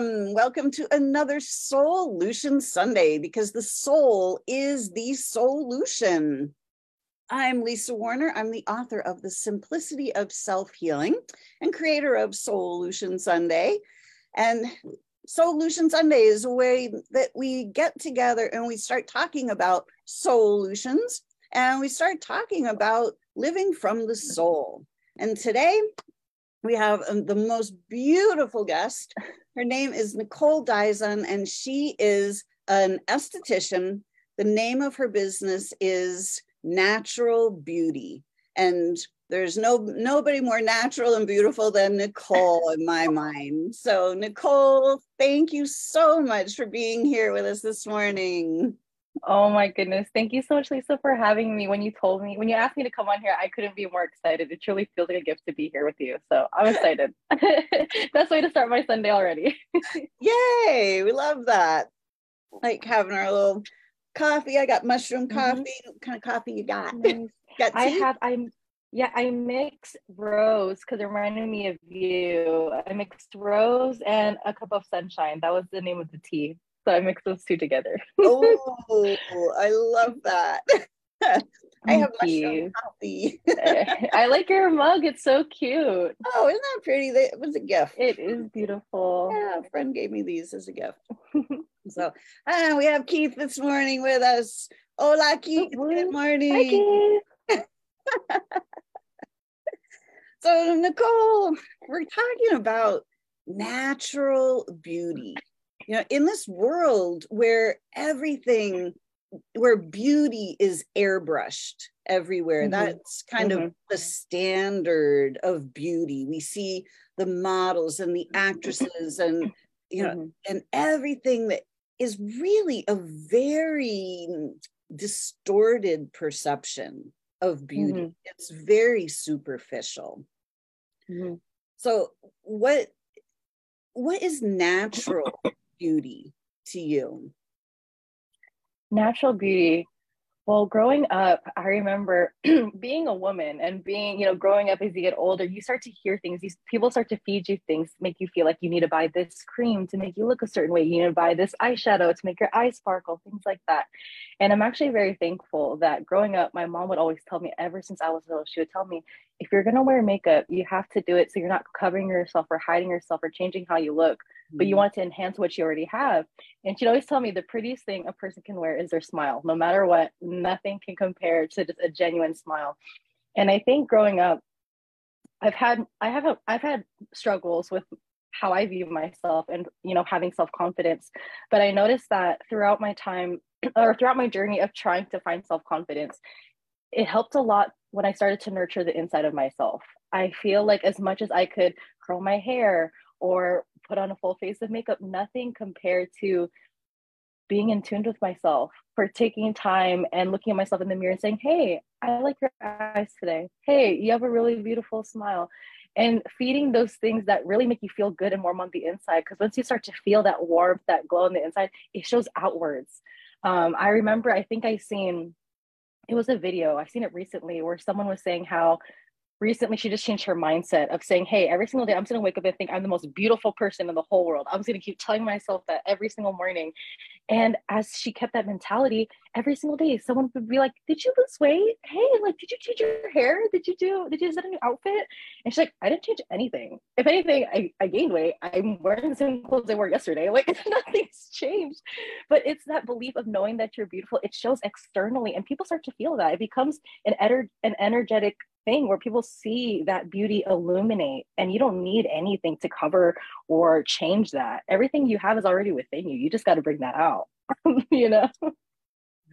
Welcome. Welcome to another Solution Sunday because the soul is the solution. I'm Lisa Warner. I'm the author of The Simplicity of Self Healing and creator of Solution Sunday. And Solution Sunday is a way that we get together and we start talking about solutions and we start talking about living from the soul. And today we have um, the most beautiful guest. Her name is Nicole Dizon, and she is an esthetician. The name of her business is Natural Beauty. And there's no nobody more natural and beautiful than Nicole in my mind. So Nicole, thank you so much for being here with us this morning. Oh my goodness. Thank you so much, Lisa, for having me. When you told me, when you asked me to come on here, I couldn't be more excited. It truly feels like a gift to be here with you. So I'm excited. Best way to start my Sunday already. Yay. We love that. Like having our little coffee. I got mushroom mm-hmm. coffee. Mm-hmm. What kind of coffee you got? Nice. got I have, I'm, yeah, I mix rose because it reminded me of you. I mixed rose and a cup of sunshine. That was the name of the tea. So I mix those two together. oh, I love that. I have mushroom coffee. I like your mug. It's so cute. Oh, isn't that pretty? It was a gift. It is beautiful. Yeah, a friend gave me these as a gift. so uh, we have Keith this morning with us. Hola, Keith. Good morning. Hi, Keith. so, Nicole, we're talking about natural beauty you know in this world where everything where beauty is airbrushed everywhere mm-hmm. that's kind mm-hmm. of the standard of beauty we see the models and the actresses and you know mm-hmm. and everything that is really a very distorted perception of beauty mm-hmm. it's very superficial mm-hmm. so what what is natural beauty to you? Natural beauty. Well, growing up, I remember being a woman and being, you know, growing up as you get older, you start to hear things. These people start to feed you things, make you feel like you need to buy this cream to make you look a certain way. You need to buy this eyeshadow to make your eyes sparkle, things like that. And I'm actually very thankful that growing up, my mom would always tell me, ever since I was little, she would tell me, if you're gonna wear makeup, you have to do it so you're not covering yourself or hiding yourself or changing how you look but you mm-hmm. want to enhance what you already have. And she'd always tell me the prettiest thing a person can wear is their smile. No matter what, nothing can compare to just a genuine smile. And I think growing up, I've had I have a, I've had struggles with how I view myself and you know having self-confidence. But I noticed that throughout my time or throughout my journey of trying to find self-confidence, it helped a lot when I started to nurture the inside of myself. I feel like as much as I could curl my hair or put on a full face of makeup, nothing compared to being in tune with myself, for taking time and looking at myself in the mirror and saying, Hey, I like your eyes today. Hey, you have a really beautiful smile. And feeding those things that really make you feel good and warm on the inside. Because once you start to feel that warmth, that glow on the inside, it shows outwards. Um, I remember, I think I seen, it was a video, I've seen it recently where someone was saying how recently she just changed her mindset of saying, Hey, every single day I'm gonna wake up and think I'm the most beautiful person in the whole world. I'm just gonna keep telling myself that every single morning. And as she kept that mentality, every single day someone would be like, Did you lose weight? Hey, like, did you change your hair? Did you do did you that a new outfit? And she's like, I didn't change anything. If anything, I, I gained weight. I'm wearing the same clothes I wore yesterday. Like nothing's changed. But it's that belief of knowing that you're beautiful. It shows externally and people start to feel that. It becomes an ener- an energetic thing where people see that beauty illuminate and you don't need anything to cover or change that. Everything you have is already within you. You just got to bring that out, you know?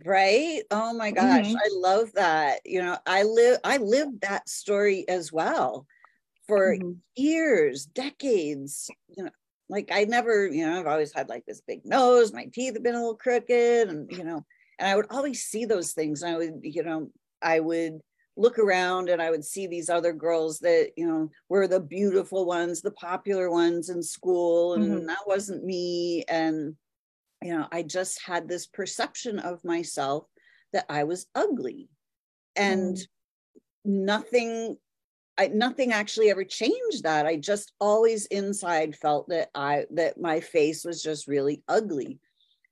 Right? Oh my gosh, mm-hmm. I love that. You know, I live I lived that story as well for mm-hmm. years, decades, you know, like I never, you know, I've always had like this big nose, my teeth have been a little crooked, and you know, and I would always see those things. And I would, you know, I would look around and I would see these other girls that, you know, were the beautiful ones, the popular ones in school, and mm-hmm. that wasn't me. And, you know, I just had this perception of myself that I was ugly. And mm. nothing I, nothing actually ever changed that. I just always inside felt that I that my face was just really ugly.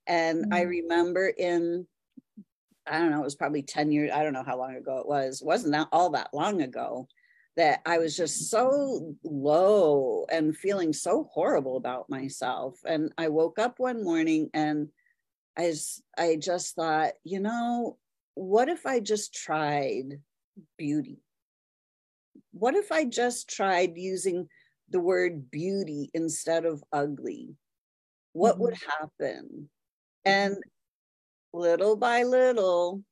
And mm. I remember in I don't know, it was probably 10 years, I don't know how long ago it was. It wasn't that all that long ago that I was just so low and feeling so horrible about myself. And I woke up one morning and I just, I just thought, you know, what if I just tried beauty? what if I just tried using the word beauty instead of ugly? What mm-hmm. would happen? And little by little,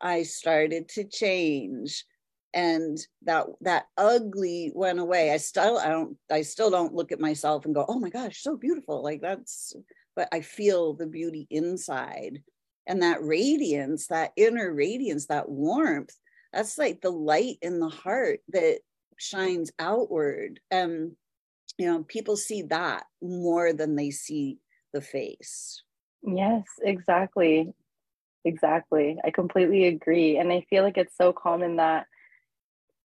I started to change. And that that ugly went away. I still i don't i still don't look at myself and go oh my gosh so beautiful. Like that's but i feel the beauty inside. And that radiance that inner radiance that warmth that's like the light in the heart that shines outward. And you know people see that more than they see the face. Yes exactly exactly i completely agree and i feel like it's so common that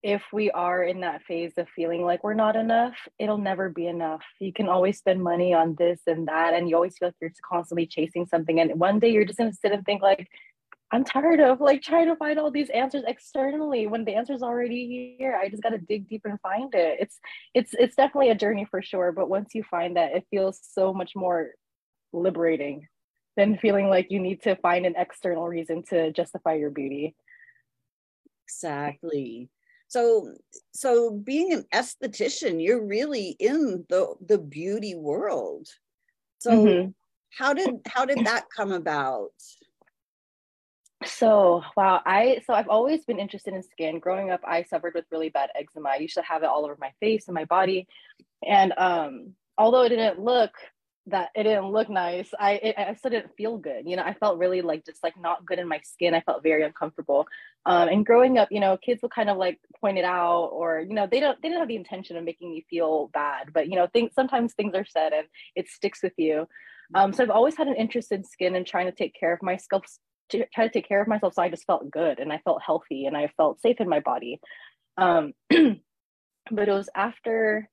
if we are in that phase of feeling like we're not enough, it'll never be enough. You can always spend money on this and that, and you always feel like you're constantly chasing something. And one day you're just gonna sit and think like, I'm tired of like trying to find all these answers externally when the answer's already here. I just got to dig deep and find it. It's it's it's definitely a journey for sure, but once you find that, it feels so much more liberating than feeling like you need to find an external reason to justify your beauty. Exactly. So so being an esthetician, you're really in the the beauty world. So mm-hmm. how did how did that come about? So wow, I so I've always been interested in skin. Growing up, I suffered with really bad eczema. I used to have it all over my face and my body, and um, although it didn't look that it didn't look nice, I it, I still didn't feel good. You know, I felt really like just like not good in my skin. I felt very uncomfortable. Um, and growing up, you know, kids will kind of like point it out, or you know, they don't they didn't have the intention of making me feel bad, but you know, things sometimes things are said and it sticks with you. Um, so I've always had an interest in skin and trying to take care of my myself to try to take care of myself so i just felt good and i felt healthy and i felt safe in my body um, but it was after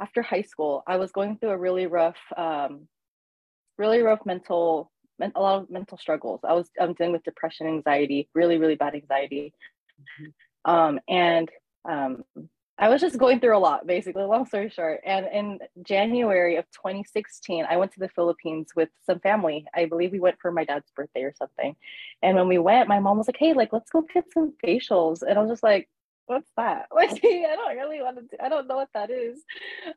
after high school i was going through a really rough um, really rough mental a lot of mental struggles i was i'm dealing with depression anxiety really really bad anxiety um, and um, I was just going through a lot, basically, long story short. And in January of 2016, I went to the Philippines with some family. I believe we went for my dad's birthday or something. And when we went, my mom was like, hey, like, let's go get some facials. And I was just like, what's that? Like, I don't really want to, I don't know what that is.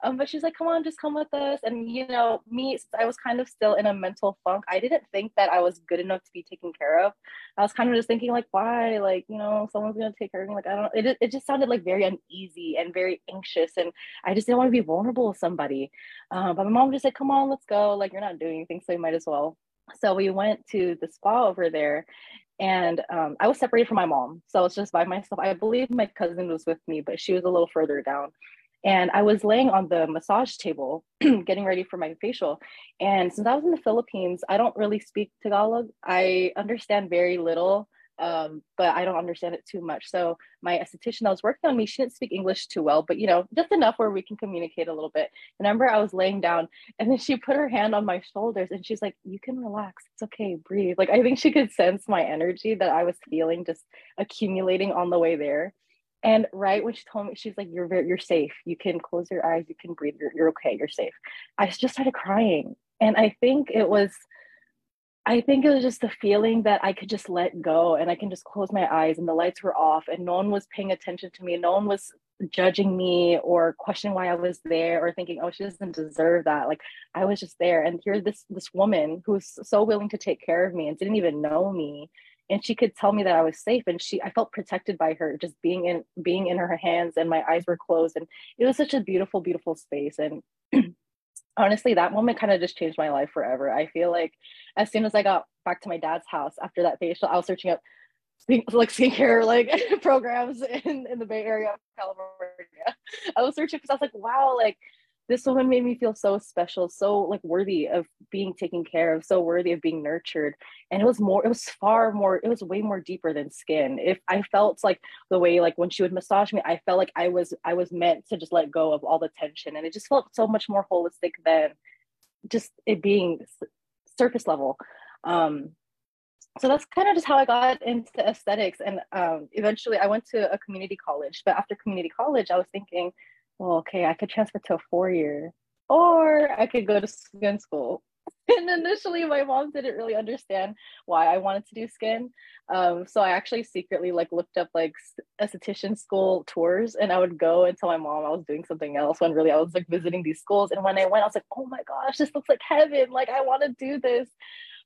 Um, but she's like, come on, just come with us. And, you know, me, I was kind of still in a mental funk. I didn't think that I was good enough to be taken care of. I was kind of just thinking like, why? Like, you know, someone's going to take care of me. Like, I don't, it, it just sounded like very uneasy and very anxious. And I just didn't want to be vulnerable with somebody. Uh, but my mom just said, come on, let's go. Like, you're not doing anything, so you might as well. So we went to the spa over there and um, I was separated from my mom, so I was just by myself. I believe my cousin was with me, but she was a little further down. And I was laying on the massage table, getting ready for my facial. And since I was in the Philippines, I don't really speak Tagalog. I understand very little um, but I don't understand it too much. So my esthetician that was working on me, she didn't speak English too well, but you know, just enough where we can communicate a little bit. Remember, I was laying down, and then she put her hand on my shoulders, and she's like, "You can relax. It's okay. Breathe." Like I think she could sense my energy that I was feeling just accumulating on the way there. And right when she told me, she's like, "You're very, you're safe. You can close your eyes. You can breathe. You're, you're okay. You're safe." I just started crying, and I think it was I think it was just the feeling that I could just let go and I can just close my eyes and the lights were off and no one was paying attention to me. No one was judging me or questioning why I was there or thinking, oh, she doesn't deserve that. Like I was just there. And here's this this woman who's so willing to take care of me and didn't even know me. And she could tell me that I was safe. And she I felt protected by her, just being in being in her hands and my eyes were closed. And it was such a beautiful, beautiful space. And honestly, that moment kind of just changed my life forever. I feel like as soon as I got back to my dad's house after that facial, I was searching up like skincare like programs in, in the Bay Area of California. I was searching because I was like, wow, like this woman made me feel so special, so like worthy of being taken care of, so worthy of being nurtured. And it was more, it was far more, it was way more deeper than skin. If I felt like the way like when she would massage me, I felt like I was I was meant to just let go of all the tension. And it just felt so much more holistic than just it being surface level. Um, so that's kind of just how I got into aesthetics. And um, eventually I went to a community college. But after community college, I was thinking, well, okay, I could transfer to a four year or I could go to skin school. And initially, my mom didn't really understand why I wanted to do skin. Um, so I actually secretly like looked up like esthetician school tours, and I would go and tell my mom I was doing something else when really I was like visiting these schools. And when I went, I was like, oh my gosh, this looks like heaven! Like I want to do this.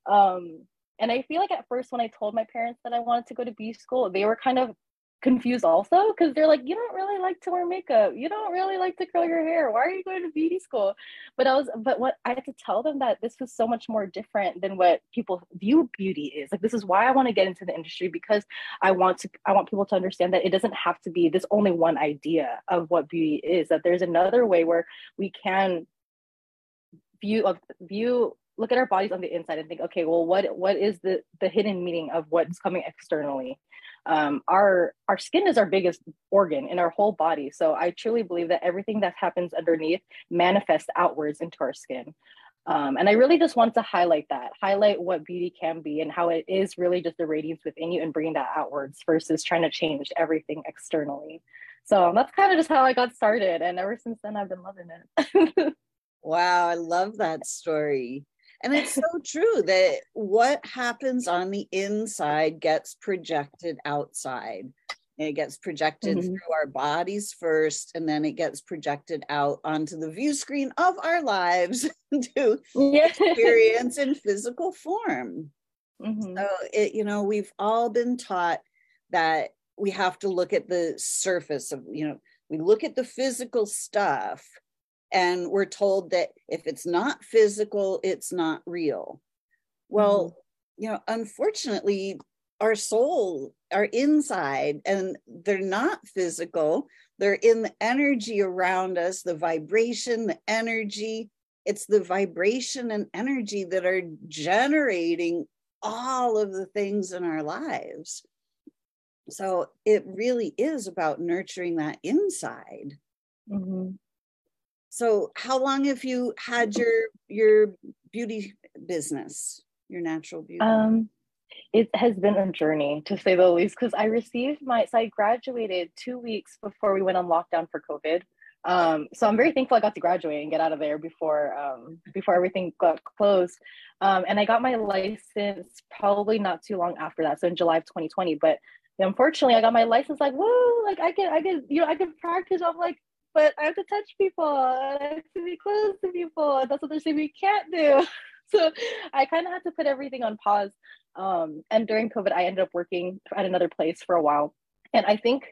Um, and I feel like at first, when I told my parents that I wanted to go to beauty school, they were kind of confused also because they're like, you don't really like to wear makeup. You don't really like to curl your hair. Why are you going to beauty school? But I was, but what I had to tell them that this was so much more different than what people view beauty is. Like, this is why I want to get into the industry because I want to, I want people to understand that it doesn't have to be this only one idea of what beauty is, that there's another way where we can view, of view look at our bodies on the inside and think okay well what what is the the hidden meaning of what's coming externally um, our our skin is our biggest organ in our whole body. So i truly believe that everything that happens underneath manifests outwards into our skin. Um, and i really just want to highlight that highlight what beauty can be and how it is really just the radiance within you and bringing that outwards versus trying to change everything externally. So that's kind of just how i got started and ever since then i've been loving it. Wow i love that story and it's so true that what happens on the inside gets projected outside. It gets projected mm-hmm. through our bodies first, and then it gets projected out onto the view screen of our lives to yeah. experience in physical form. Mm-hmm. So, it, you know, we've all been taught that we have to look at the surface of, you know, we look at the physical stuff and we're told that if it's not physical it's not real. Well mm-hmm. you know unfortunately our soul our inside and they're not physical. They're in the energy around us the vibration the energy. It's the vibration and energy that are generating all of the things in our lives. So it really is about nurturing that inside. Mm-hmm. So how long have you had your your beauty business, your natural beauty? Um, it has been a journey to say the least because I received my so I graduated two weeks before we went on lockdown for COVID. Um, so I'm very thankful I got to graduate and get out of there before um, before everything got closed. Um, and I got my license probably not too long after that, so in July of 2020. But unfortunately, I got my license like whoa, like I can I can you know I can practice. I'm like but I have to touch people and I have to be close to people. That's what they're saying we can't do. So I kind of had to put everything on pause. Um, and during COVID, I ended up working at another place for a while. And I think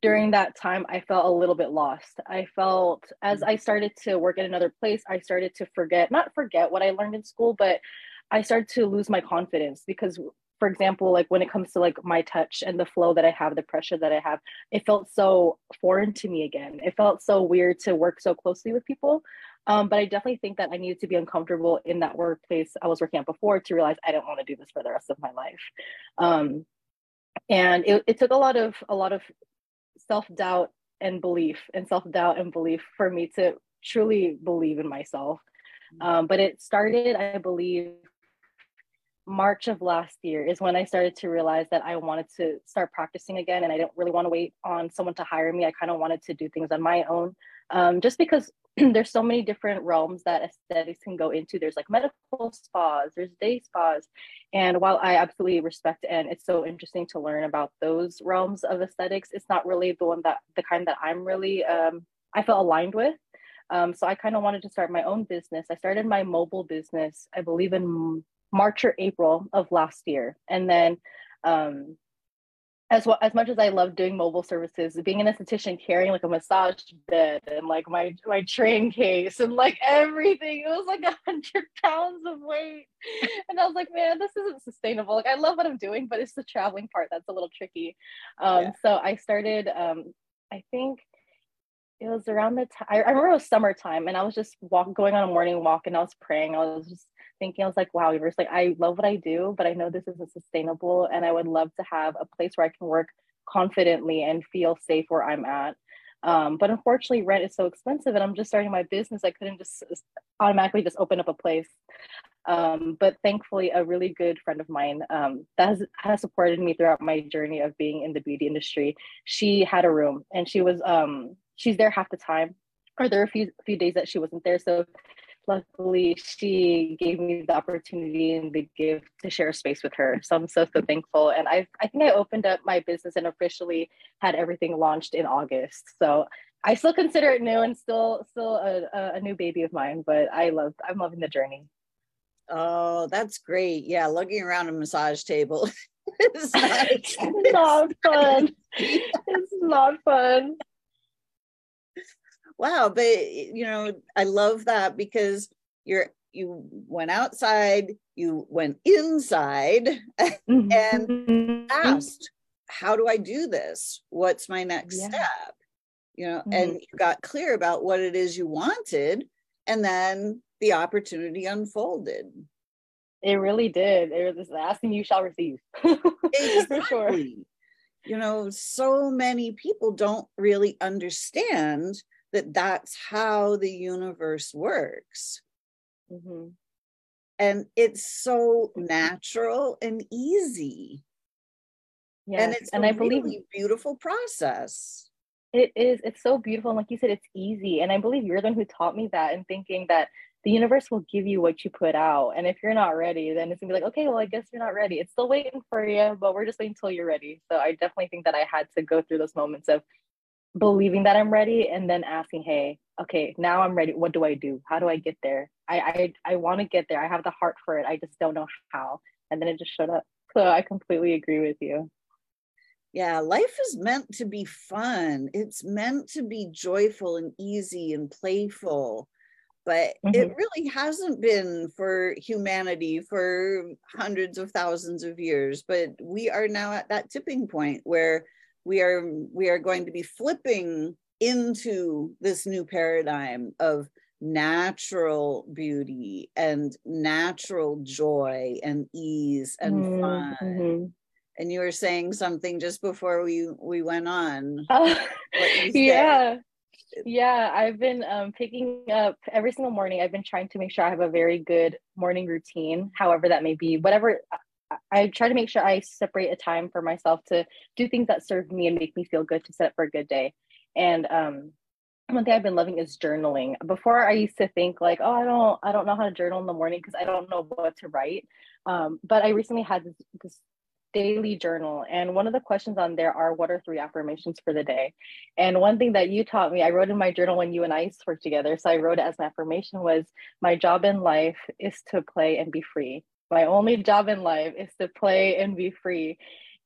during that time, I felt a little bit lost. I felt as I started to work at another place, I started to forget, not forget what I learned in school, but I started to lose my confidence because for example, like when it comes to like my touch and the flow that I have, the pressure that I have, it felt so foreign to me again. It felt so weird to work so closely with people. Um, but I definitely think that I needed to be uncomfortable in that workplace I was working at before to realize I don't want to do this for the rest of my life. Um, and it, it took a lot of a lot of self doubt and belief and self doubt and belief for me to truly believe in myself. Mm-hmm. Um, but it started, I believe, March of last year is when I started to realize that I wanted to start practicing again and I didn't really want to wait on someone to hire me. I kind of wanted to do things on my own. Um, just because there's so many different realms that aesthetics can go into. There's like medical spas, there's day spas. And while I absolutely respect and it's so interesting to learn about those realms of aesthetics, it's not really the one that the kind that I'm really um, I feel aligned with. Um, so I kind of wanted to start my own business. I started my mobile business, I believe in March or April of last year. And then um, as well as much as I love doing mobile services, being an esthetician, carrying like a massage bed and like my my train case and like everything, it was like a hundred pounds of weight, and I was like, man, this isn't sustainable. Like I love what I'm doing, but it's the traveling part that's a little tricky. Um, yeah. So I started. Um, I think it was around the time. I remember it was summertime, and I was just walk going on a morning walk, and I was praying. I was just thinking, I was like, wow, like I love what I do, but I know this isn't sustainable. And I would love to have a place where I can work confidently and feel safe where I'm at. Um, but unfortunately, rent is so expensive, and I'm just starting my business. I couldn't just automatically just open up a place. Um, but thankfully, a really good friend of mine um, that has, has supported me throughout my journey of being in the beauty industry. She had a room, and she was um, she's there half the time, or there are a few few days that she wasn't there. So luckily she gave me the opportunity and the gift to share space with her. So i'm so so thankful. And i i think i opened up my business and officially had everything launched in august. So i still consider it new and still still a, a new baby of mine but i love i'm loving the journey. Oh that's great. Yeah lugging around a massage table is not, not fun. It's not fun wow but you know i love that because you're you went outside you went inside mm-hmm. and asked how do i do this what's my next yeah. step you know mm-hmm. and you got clear about what it is you wanted and then the opportunity unfolded it really did it was asking you shall receive exactly. for sure you know so many people don't really understand that that's how the universe works. Mm-hmm. And it's so natural and easy. Yeah, and it's and a I really believe beautiful process. It is. It's so beautiful. And like you said, it's easy. And I believe you're the one who taught me that and thinking that the universe will give you what you put out. And if you're not ready, then it's gonna be like, okay, well, I guess you're not ready. It's still waiting for you, but we're just waiting until you're ready. So I definitely think that I had to go through those moments of believing that I'm ready and then asking, hey, okay, now I'm ready. What do I do? How do I get there? I I, I want to get there. I have the heart for it. I just don't know how. And then it just showed up. So I completely agree with you. Yeah, life is meant to be fun. It's meant to be joyful and easy and playful. But mm-hmm. it really hasn't been for humanity for hundreds of thousands of years. But we are now at that tipping point where we are we are going to be flipping into this new paradigm of natural beauty and natural joy and ease and mm-hmm. fun mm-hmm. and you were saying something just before we we went on uh, yeah yeah i've been um, picking up every single morning i've been trying to make sure i have a very good morning routine however that may be whatever I try to make sure I separate a time for myself to do things that serve me and make me feel good to set up for a good day. And um, one thing I've been loving is journaling. Before I used to think like, oh, I don't, I don't know how to journal in the morning because I don't know what to write. Um, but I recently had this, this daily journal, and one of the questions on there are, what are three affirmations for the day? And one thing that you taught me, I wrote in my journal when you and I worked together. So I wrote it as my affirmation was, my job in life is to play and be free my only job in life is to play and be free.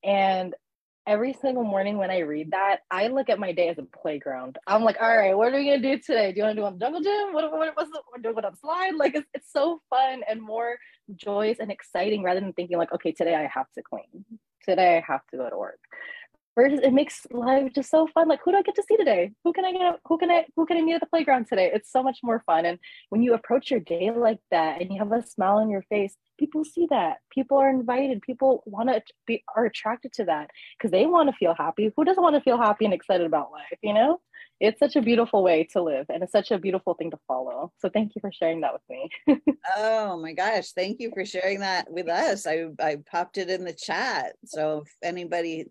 And every single morning when I read that, I look at my day as a playground. I'm like, all right, what are we gonna do today? Do you want to do on the jungle gym? What what what's the, what, what on slide? Like it's it's so fun and more joyous and exciting rather than thinking like, okay, today I have to clean. Today I have to go to work versus it makes life just so fun. Like, who do I get to see today? Who can I get? Who can I? Who can I meet at the playground today? It's so much more fun. And when you approach your day like that, and you have a smile on your face, people see that. People are invited. People want to be are attracted to that because they want to feel happy. Who doesn't want to feel happy and excited about life? You know, it's such a beautiful way to live, and it's such a beautiful thing to follow. So thank you for sharing that with me. oh my gosh, thank you for sharing that with us. I I popped it in the chat. So if anybody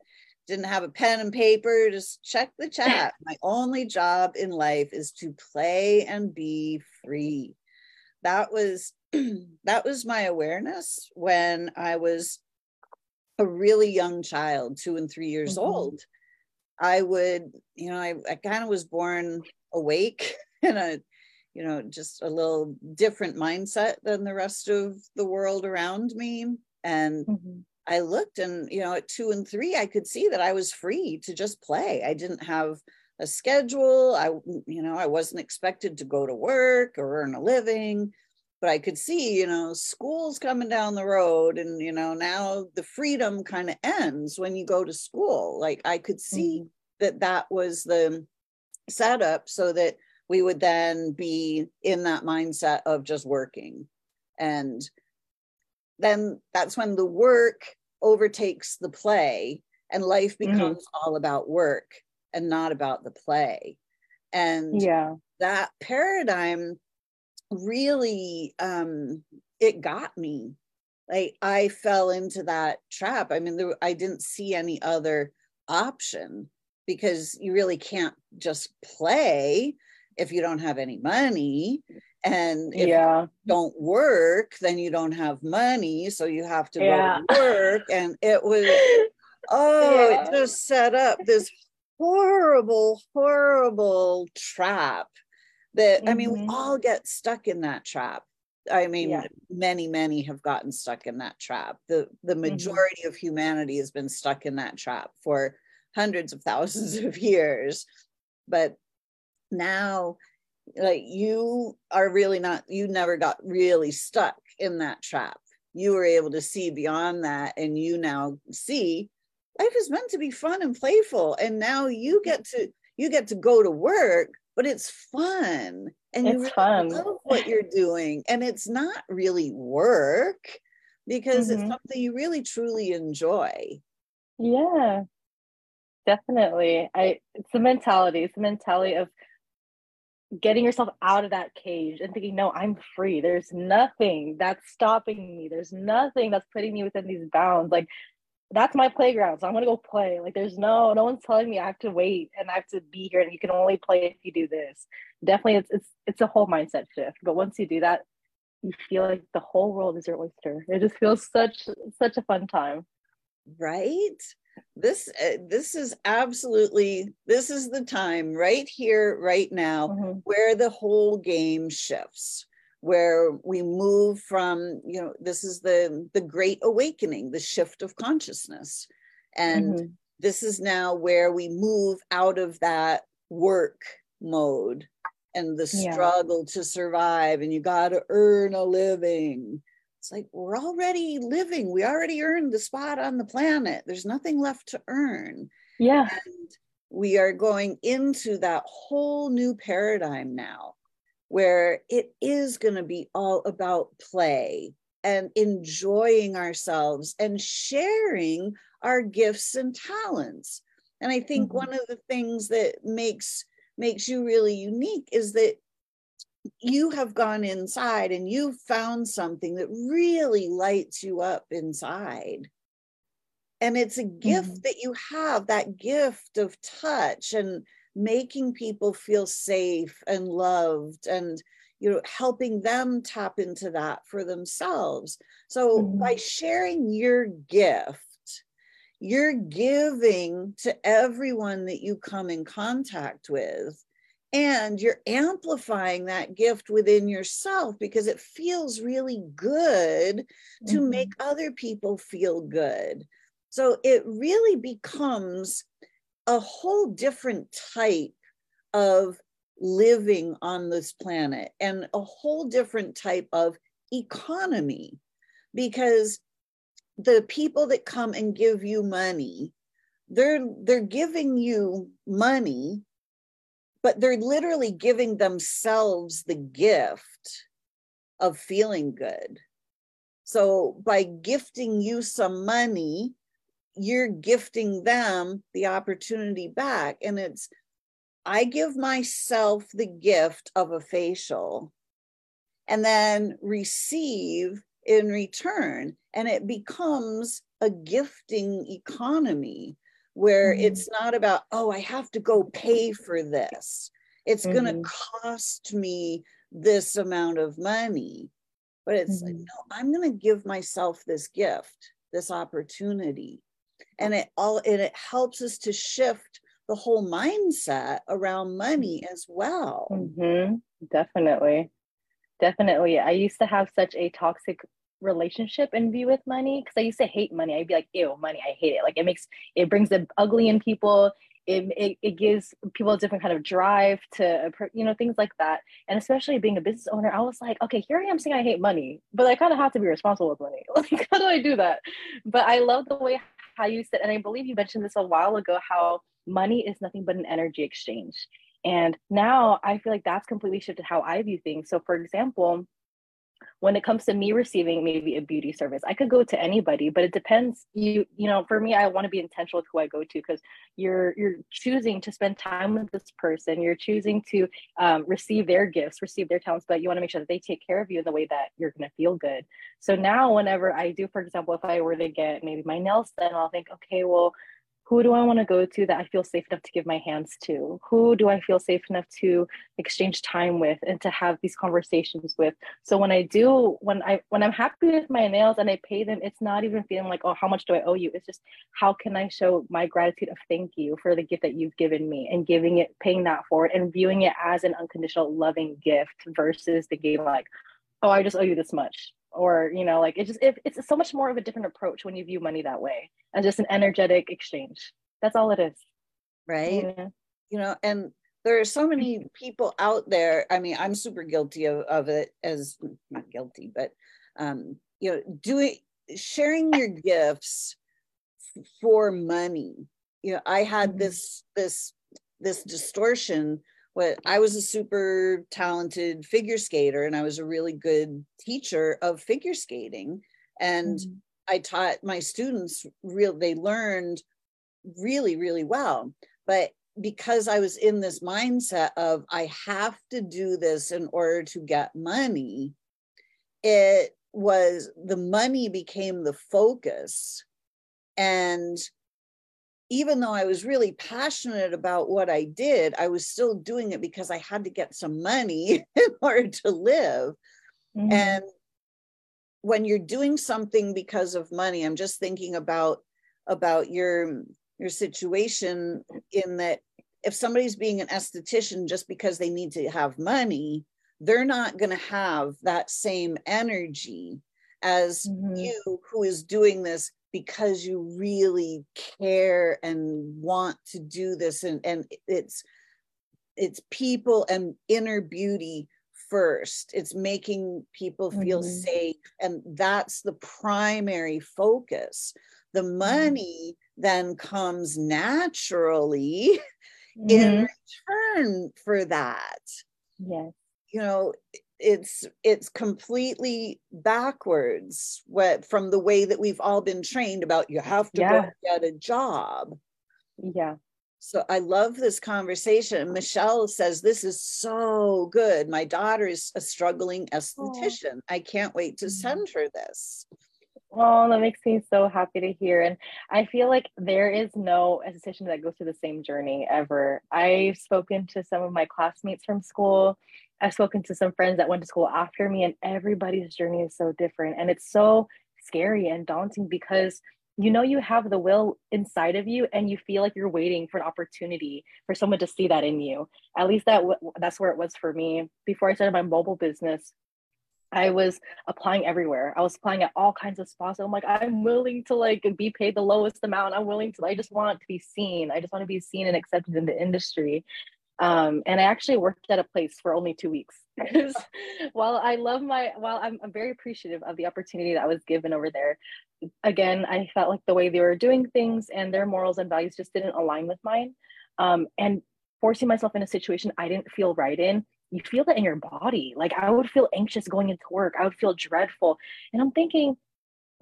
didn't have a pen and paper, just check the chat. My only job in life is to play and be free. That was that was my awareness when I was a really young child, two and three years mm-hmm. old. I would, you know, I, I kind of was born awake in a, you know, just a little different mindset than the rest of the world around me. And mm-hmm. I looked and, you know, at two and three, I could see that I was free to just play. I didn't have a schedule. I, you know, I wasn't expected to go to work or earn a living but I could see, you know, school's coming down the road, and you know, now the freedom kind of ends when you go to school. Like I could see mm-hmm. that that was the setup so that we would then be in that mindset of just working. And then that's when the work overtakes the play, and life mm-hmm. becomes mm-hmm. all about work and not about the play. And yeah, that paradigm really um it got me like i fell into that trap i mean there, i didn't see any other option because you really can't just play if you don't have any money and if yeah. you don't work then you don't have money so you have to yeah. go to work and it was oh yeah. it just set up this horrible horrible trap that mm-hmm. i mean we mm-hmm. all get stuck in that trap i mean yeah. many many have gotten stuck in that trap the the mm-hmm. majority mm-hmm. of humanity has been stuck in that trap for hundreds of thousands of years but now like you are really not you never got really stuck in that trap. You were able to see beyond that and you now see life is meant to be fun and playful and now you get to you get to go to work but it's fun and it's you really fun. love what you're doing and it's not really work because mm-hmm. it's something you really truly enjoy. Yeah. Definitely. I it's the mentality it's the mentality of getting yourself out of that cage and thinking no i'm free there's nothing that's stopping me there's nothing that's putting me within these bounds like that's my playground. So I'm gonna go play. Like there's no no one's telling me I have to wait and I have to be here and you can only play if you do this. Definitely it's it's it's a whole mindset shift. But once you do that, you feel like the whole world is your oyster. It just feels such such a fun time. Right? This uh, this is absolutely this is the time right here right now mm-hmm. where the whole game shifts where we move from you know this is the the great awakening the shift of consciousness and mm-hmm. this is now where we move out of that work mode and the struggle yeah. to survive and you got to earn a living it's like we're already living we already earned the spot on the planet there's nothing left to earn. Yeah. And we are going into that whole new paradigm now where it is going to be all about play and enjoying ourselves and sharing our gifts and talents. And i think mm-hmm. one of the things that makes makes you really unique is that you have gone inside and you've found something that really lights you up inside and it's a gift mm-hmm. that you have that gift of touch and making people feel safe and loved and you know helping them tap into that for themselves so mm-hmm. by sharing your gift you're giving to everyone that you come in contact with and you're amplifying that gift within yourself because it feels really good mm-hmm. to make other people feel good so it really becomes a whole different type of living on this planet and a whole different type of economy because the people that come and give you money they're they're giving you money but they're literally giving themselves the gift of feeling good so by gifting you some money you're gifting them the opportunity back. And it's, I give myself the gift of a facial and then receive in return. And it becomes a gifting economy where mm-hmm. it's not about, oh, I have to go pay for this. It's mm-hmm. going to cost me this amount of money. But it's mm-hmm. like, no, I'm going to give myself this gift, this opportunity. And it all and it helps us to shift the whole mindset around money as well. Mm-hmm. Definitely. Definitely. I used to have such a toxic relationship and view with money because I used to hate money. I'd be like, ew, money, I hate it. Like it makes it brings the ugly in people. It, it, it gives people a different kind of drive to you know things like that and especially being a business owner i was like okay here i am saying i hate money but i kind of have to be responsible with money like how do i do that but i love the way how you said and i believe you mentioned this a while ago how money is nothing but an energy exchange and now i feel like that's completely shifted how i view things so for example when it comes to me receiving maybe a beauty service i could go to anybody but it depends. You you know for me i want to be intentional with who i go to because you're you're choosing to spend time with this person. You're choosing to um, receive their gifts receive their talents but you want to make sure that they take care of you in the way that you're going to feel good. So now whenever i do for example if i were to get maybe my nails done i'll think okay well who do I want to go to that I feel safe enough to give my hands to? Who do I feel safe enough to exchange time with and to have these conversations with? So when I do, when I when I'm happy with my nails and I pay them, it's not even feeling like, oh, how much do I owe you? It's just how can I show my gratitude of thank you for the gift that you've given me and giving it, paying that forward and viewing it as an unconditional loving gift versus the game like, oh, I just owe you this much or you know like it just it, it's so much more of a different approach when you view money that way and just an energetic exchange that's all it is right yeah. you know and there are so many people out there i mean i'm super guilty of, of it as not guilty but um you know doing sharing your gifts for money you know i had mm-hmm. this this this distortion what I was a super talented figure skater and I was a really good teacher of figure skating. And mm-hmm. I taught my students real they learned really, really well. But because I was in this mindset of I have to do this in order to get money, it was the money became the focus. And even though I was really passionate about what I did, I was still doing it because I had to get some money in order to live. Mm-hmm. And when you're doing something because of money, I'm just thinking about about your your situation in that if somebody's being an esthetician just because they need to have money, they're not going to have that same energy as mm-hmm. you who is doing this because you really care and want to do this and and it's it's people and inner beauty first it's making people feel mm-hmm. safe and that's the primary focus the mm-hmm. money mm-hmm. then comes naturally mm-hmm. in return for that yes you know it's it's completely backwards what from the way that we've all been trained about you have to yeah. get a job yeah so i love this conversation michelle says this is so good my daughter is a struggling esthetician oh. i can't wait to mm-hmm. send her this Oh, that makes me so happy to hear. And I feel like there is no esthetician that goes through the same journey ever. I've spoken to some of my classmates from school I've spoken to some friends that went to school after me, and everybody's journey is so different. And it's so scary and daunting because you know you have the will inside of you and you feel like you're waiting for an opportunity for someone to see that in you. At least that that's where it was for me. Before i started my mobile business i was applying everywhere. I was applying at all kinds of spots i'm like i'm willing to like be paid the lowest amount. I'm willing to i just want to be seen. I just want to be seen and accepted in the industry um, and I actually worked at a place for only two weeks. while I love my, while I'm, I'm very appreciative of the opportunity that I was given over there, again, I felt like the way they were doing things and their morals and values just didn't align with mine. Um, and forcing myself in a situation I didn't feel right in, you feel that in your body. Like I would feel anxious going into work. I would feel dreadful. And I'm thinking,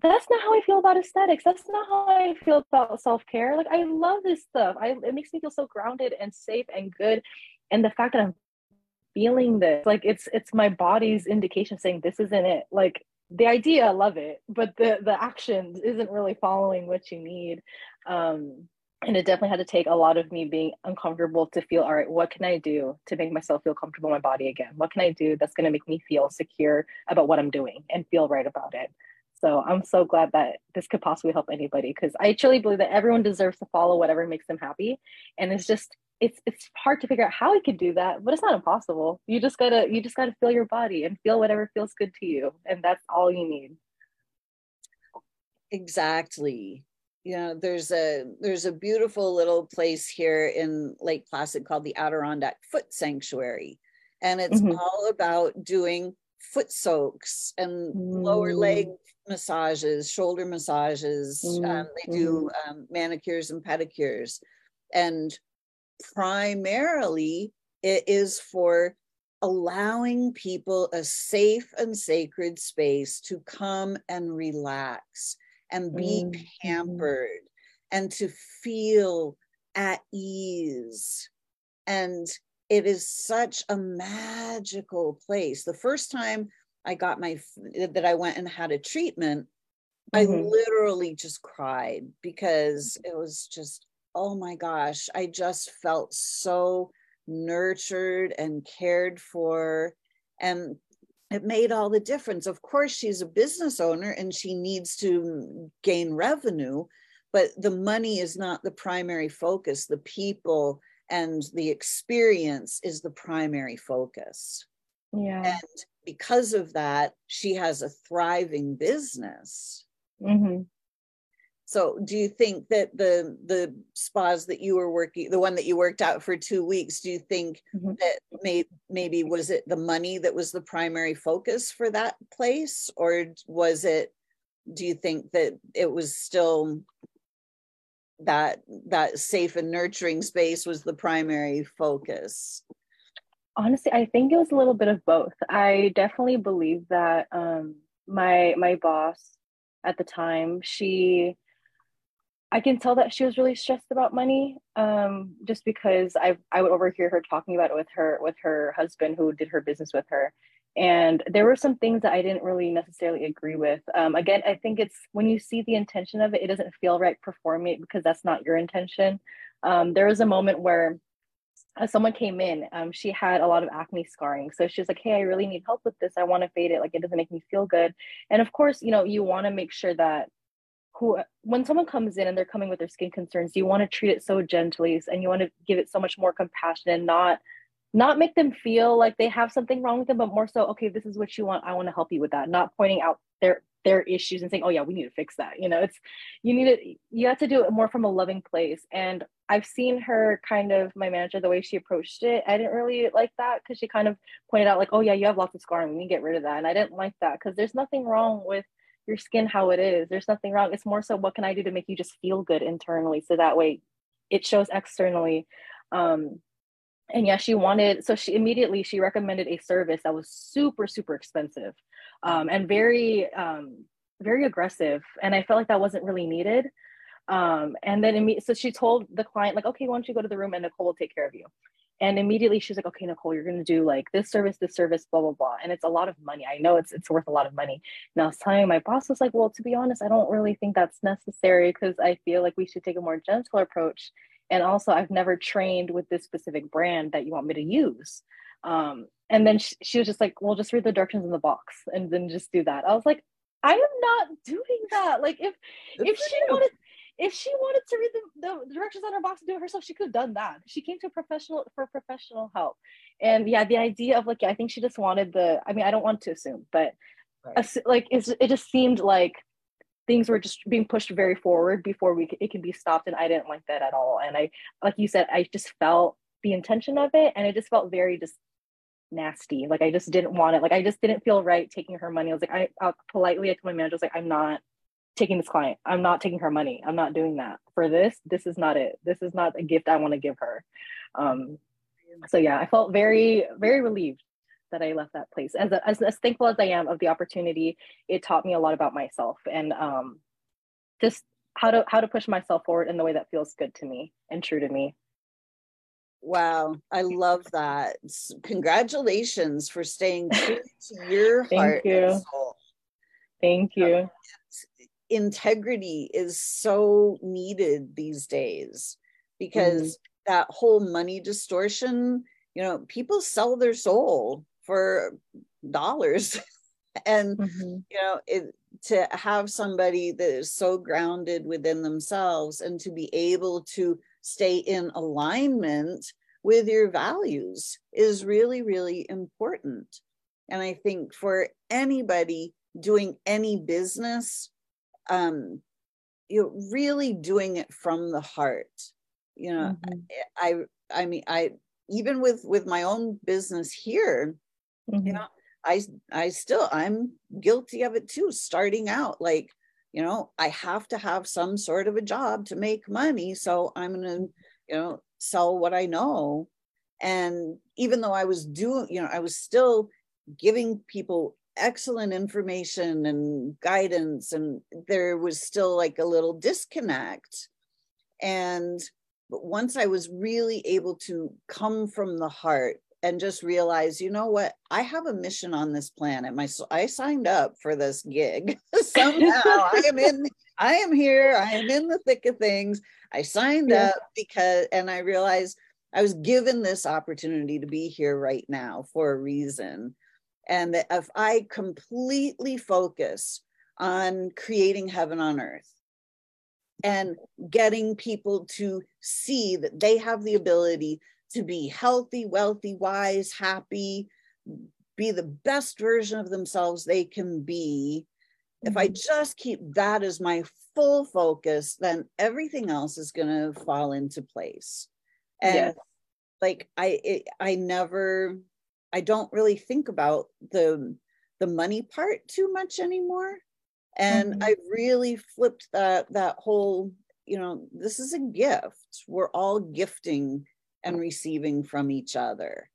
that's not how I feel about aesthetics. That's not how I feel about self care. Like I love this stuff. I it makes me feel so grounded and safe and good. And the fact that I'm feeling this, like it's it's my body's indication saying this isn't it. Like the idea, I love it, but the the action isn't really following what you need. Um, and it definitely had to take a lot of me being uncomfortable to feel all right what can i do to make myself feel comfortable in my body again what can i do that's going to make me feel secure about what i'm doing and feel right about it so i'm so glad that this could possibly help anybody because i truly believe that everyone deserves to follow whatever makes them happy. And it's just it's it's hard to figure out how we could do that but it's not impossible. You just gotta you just gotta feel your body and feel whatever feels good to you and that's all you need. Exactly. You know there's a there's a beautiful little place here in lake placid called the adirondack foot sanctuary. And it's mm-hmm. all about doing foot soaks and mm. lower leg massages shoulder massages mm. um, they do mm-hmm. um, manicures and pedicures and primarily it is for allowing people a safe and sacred space to come and relax and be mm-hmm. pampered and to feel at ease. And it is such a magical place. The first time I got my that I went and had a treatment, mm-hmm. I literally just cried because it was just oh my gosh, I just felt so nurtured and cared for and it made all the difference. Of course, she's a business owner and she needs to gain revenue, but the money is not the primary focus. The people and the experience is the primary focus. Yeah. And because of that, she has a thriving business. Mm-hmm. So do you think that the the spas that you were working, the one that you worked out for two weeks, do you think mm-hmm. that may, maybe was it the money that was the primary focus for that place? Or was it, do you think that it was still that that safe and nurturing space was the primary focus? Honestly, I think it was a little bit of both. I definitely believe that um my my boss at the time, she I can tell that she was really stressed about money, um, just because I I would overhear her talking about it with her with her husband who did her business with her, and there were some things that I didn't really necessarily agree with. Um, again, I think it's when you see the intention of it, it doesn't feel right performing it because that's not your intention. Um, there was a moment where uh, someone came in um, she had a lot of acne scarring so she's like hey i really need help with this i want to fade it like it doesn't make me feel good and of course you know you want to make sure that who when someone comes in and they're coming with their skin concerns you want to treat it so gently and you want to give it so much more compassion and not not make them feel like they have something wrong with them but more so okay this is what you want i want to help you with that not pointing out their their issues and saying oh yeah we need to fix that you know it's you need to you have to do it more from a loving place and i've seen her kind of my manager the way she approached it i didn't really like that because she kind of pointed out like oh yeah you have lots of scarring we need to get rid of that and i didn't like that because there's nothing wrong with your skin how it is. There's nothing wrong. It's more so what can I do to make you just feel good internally so that way it shows externally. Um, and yeah, she wanted so she immediately she recommended a service that was super super expensive um, and very um, very aggressive, and I felt like that wasn't really needed. Um, and then so she told the client like, okay, why don't you go to the room and Nicole will take care of you. And immediately she's like, okay, Nicole, you're going to do like this service, this service, blah, blah, blah. And it's a lot of money. I know it's, it's worth a lot of money. And I was telling my boss was like, well, to be honest, I don't really think that's necessary because I feel like we should take a more gentle approach. And also I've never trained with this specific brand that you want me to use. Um, and then she, she was just like, well, just read the directions in the box and then just do that. I was like, I am not doing that. Like if, if she wanted, if she wanted to read the, the directions on her box and do it herself, she could have done that. She came to a professional for professional help. And yeah, the idea of like, yeah, I think she just wanted the, I mean, I don't want to assume, but right. like, it's, it just seemed like things were just being pushed very forward before we it can be stopped. And I didn't like that at all. And I, like you said, I just felt the intention of it. And it just felt very just nasty. Like I just didn't want it. Like I just didn't feel right taking her money. I was like, I, I politely, I told my manager, I was like, I'm not taking this client. I'm not taking her money. I'm not doing that for this. This is not it. This is not a gift I want to give her. Um, so yeah, I felt very, very relieved that I left that place. As, as, as thankful as I am of the opportunity, it taught me a lot about myself and um, just how to how to push myself forward in the way that feels good to me and true to me. Wow, I love that. Congratulations for staying true to your Thank heart you. Thank you. integrity is so needed these days because mm-hmm. that whole money distortion, you know, people sell their soul for dollars. and, mm-hmm. you know, it, to have somebody that is so grounded within themselves and to be able to stay in alignment with your values is really, really important. And I think for anybody doing any business, um, you're really doing it from the heart. You know, mm-hmm. I, I mean, I even with with my own business here, mm-hmm. you know, I I still I'm guilty of it too. Starting out, like, you know, I have to have some sort of a job to make money, so I'm gonna, you know, sell what I know. And even though I was doing, you know, I was still giving people excellent information and guidance and there was still like a little disconnect and but once i was really able to come from the heart and just realize you know what? I have a mission on this planet. My i signed up for this gig somehow. I am in i am here. I am in the thick of things. I signed yeah. up because and i realized i was given this opportunity to be here right now for a reason. And that if I completely focus on creating heaven on earth and getting people to see that they have the ability to be healthy, wealthy, wise, happy, be the best version of themselves they can be. Mm-hmm. If I mm-hmm. just keep that as my full focus, then everything else is going to fall into place. And yes. like I, it, I never I don't really think about the the money part too much anymore. And mm-hmm. I really flipped that that whole, you know, this is a gift. We're all gifting and receiving from each other.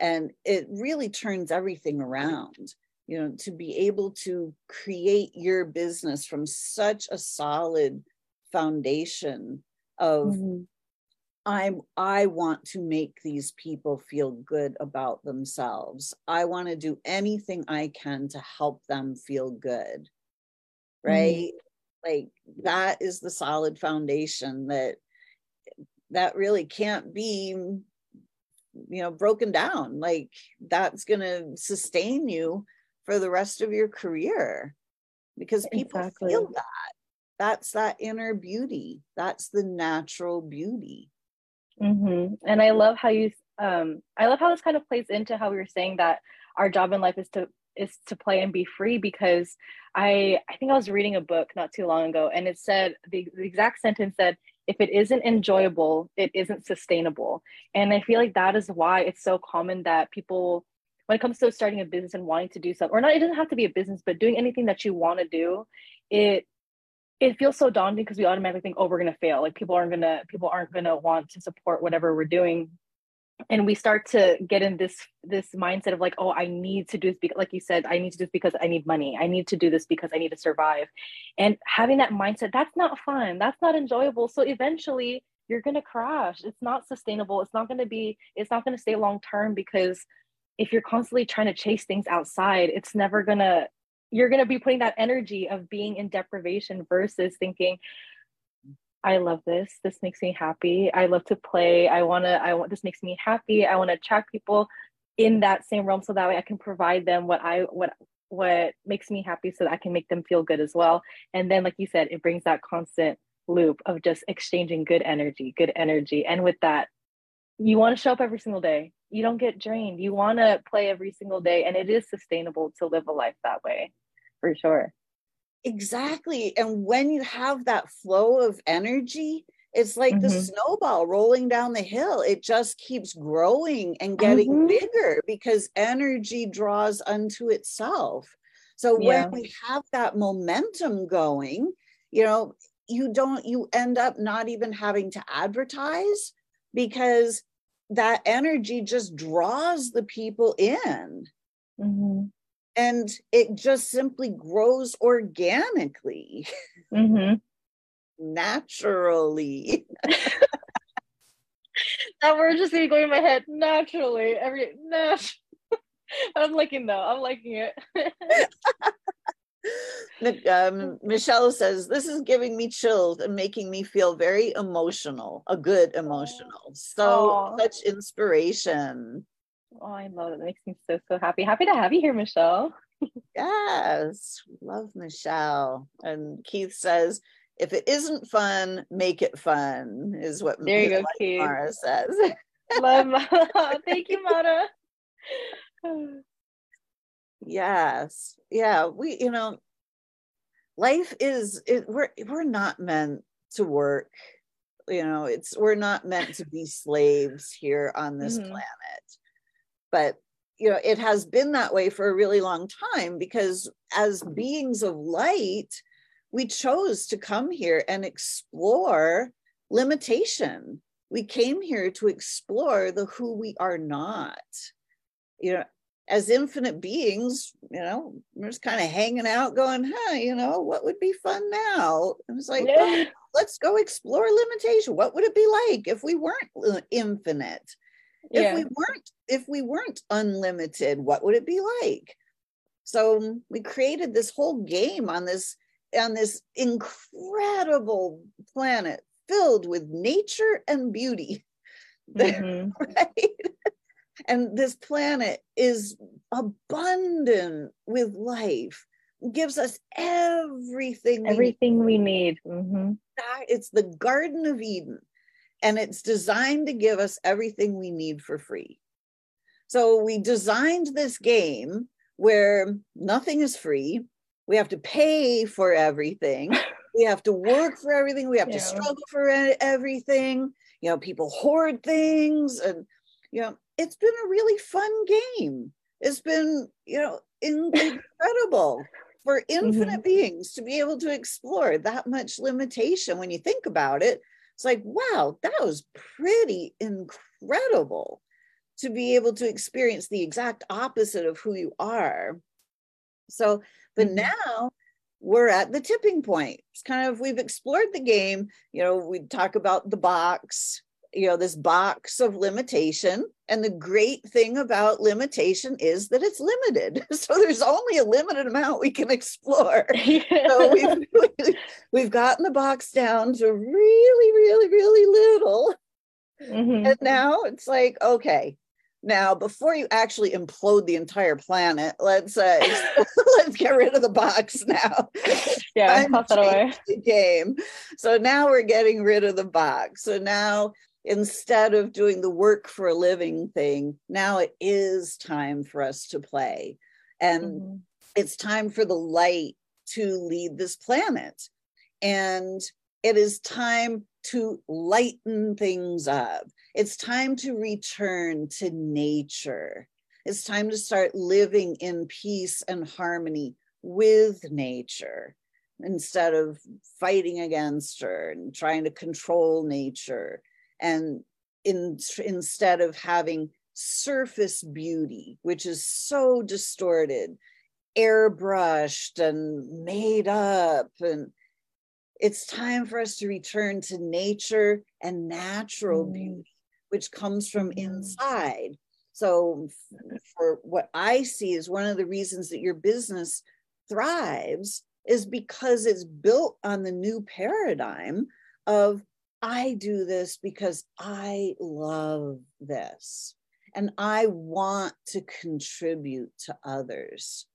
And it really turns everything around, you know, to be able to create your business from such a solid foundation of mm-hmm. I'm I want to make these people feel good about themselves. I want to do anything I can to help them feel good. Right? Mm-hmm. Like that is the solid foundation that that really can't be you know broken down. Like that's going to sustain you for the rest of your career because people exactly. feel that. That's that inner beauty. That's the natural beauty. Mm-hmm. And I love how you, um, I love how this kind of plays into how we were saying that our job in life is to is to play and be free because I I think I was reading a book not too long ago and it said the, the exact sentence said if it isn't enjoyable it isn't sustainable and I feel like that is why it's so common that people when it comes to starting a business and wanting to do something or not it doesn't have to be a business but doing anything that you want to do it it feels so daunting because we automatically think, oh, we're gonna fail. Like people aren't gonna people aren't gonna want to support whatever we're doing. And we start to get in this this mindset of like, oh, I need to do this because, like you said, I need to do this because I need money. I need to do this because I need to survive. And having that mindset, that's not fun. That's not enjoyable. So eventually, you're gonna crash. It's not sustainable. It's not gonna be. It's not gonna stay long term because if you're constantly trying to chase things outside, it's never gonna you're going to be putting that energy of being in deprivation versus thinking I love this. This makes me happy. I love to play. I want to I want this makes me happy. I want to attract people in that same realm so that way I can provide them what I what what makes me happy so that I can make them feel good as well. And then like you said, it brings that constant loop of just exchanging good energy, good energy. And with that, you want to show up every single day. You don't get drained. You want to play every single day and it is sustainable to live a life that way for sure. Exactly. And when you have that flow of energy, it's like mm-hmm. the snowball rolling down the hill. It just keeps growing and getting mm-hmm. bigger because energy draws unto itself. So yeah. when we have that momentum going, you know, you don't, you end up not even having to advertise because that energy just draws the people in. Mm-hmm and it just simply grows organically mm-hmm. naturally that word just keeps going in my head naturally every nat- i'm liking though i'm liking it um, Michelle says, This is giving me chills and making me feel very emotional, a good emotional. So, Aww. such inspiration. Oh, I love it. It makes me so, so happy. Happy to have you here, Michelle. yes, love Michelle. And Keith says, if it isn't fun, make it fun, is what there you go, Keith. Mara says. love Thank you, Mara. yes. Yeah. We, you know, life is it, we're we're not meant to work you know it's we're not meant to be slaves here on this mm-hmm. planet but you know it has been that way for a really long time because as mm-hmm. beings of light we chose to come here and explore limitation we came here to explore the who we are not you know as infinite beings, you know, we're just kind of hanging out, going, huh, you know, what would be fun now? It was like, yeah. well, let's go explore limitation. What would it be like if we weren't infinite? If yeah. we weren't, if we weren't unlimited, what would it be like? So we created this whole game on this on this incredible planet filled with nature and beauty. Mm-hmm. right? and this planet is abundant with life gives us everything everything we need, we need. Mm-hmm. it's the garden of eden and it's designed to give us everything we need for free so we designed this game where nothing is free we have to pay for everything we have to work for everything we have yeah. to struggle for everything you know people hoard things and you know it's been a really fun game. It's been, you know, incredible for infinite mm-hmm. beings to be able to explore that much limitation. When you think about it, it's like, wow, that was pretty incredible to be able to experience the exact opposite of who you are. So, but mm-hmm. now we're at the tipping point. It's kind of, we've explored the game. You know, we talk about the box, you know this box of limitation. And the great thing about limitation is that it's limited. So there's only a limited amount we can explore. Yeah. so we've, we've gotten the box down to really really really little. Mm-hmm. and now it's like okay now before you actually implode the entire planet let's uh let's get rid of the box now. Yeah toss that away. the game. So now we're getting rid of the box. So now instead of doing the work for a living thing, now it is time for us to play. And mm-hmm. it's time for the light to lead this planet. And it is time to lighten things up. It's time to return to nature. It's time to start living in peace and harmony with nature instead of fighting against her and trying to control nature and in, instead of having surface beauty, which is so distorted, airbrushed and made up. And it's time for us to return to nature and natural mm. beauty, which comes from mm. inside. So, for what I see is one of the reasons that your business thrives is because it's built on the new paradigm of I do this because I love this and I want to contribute to others.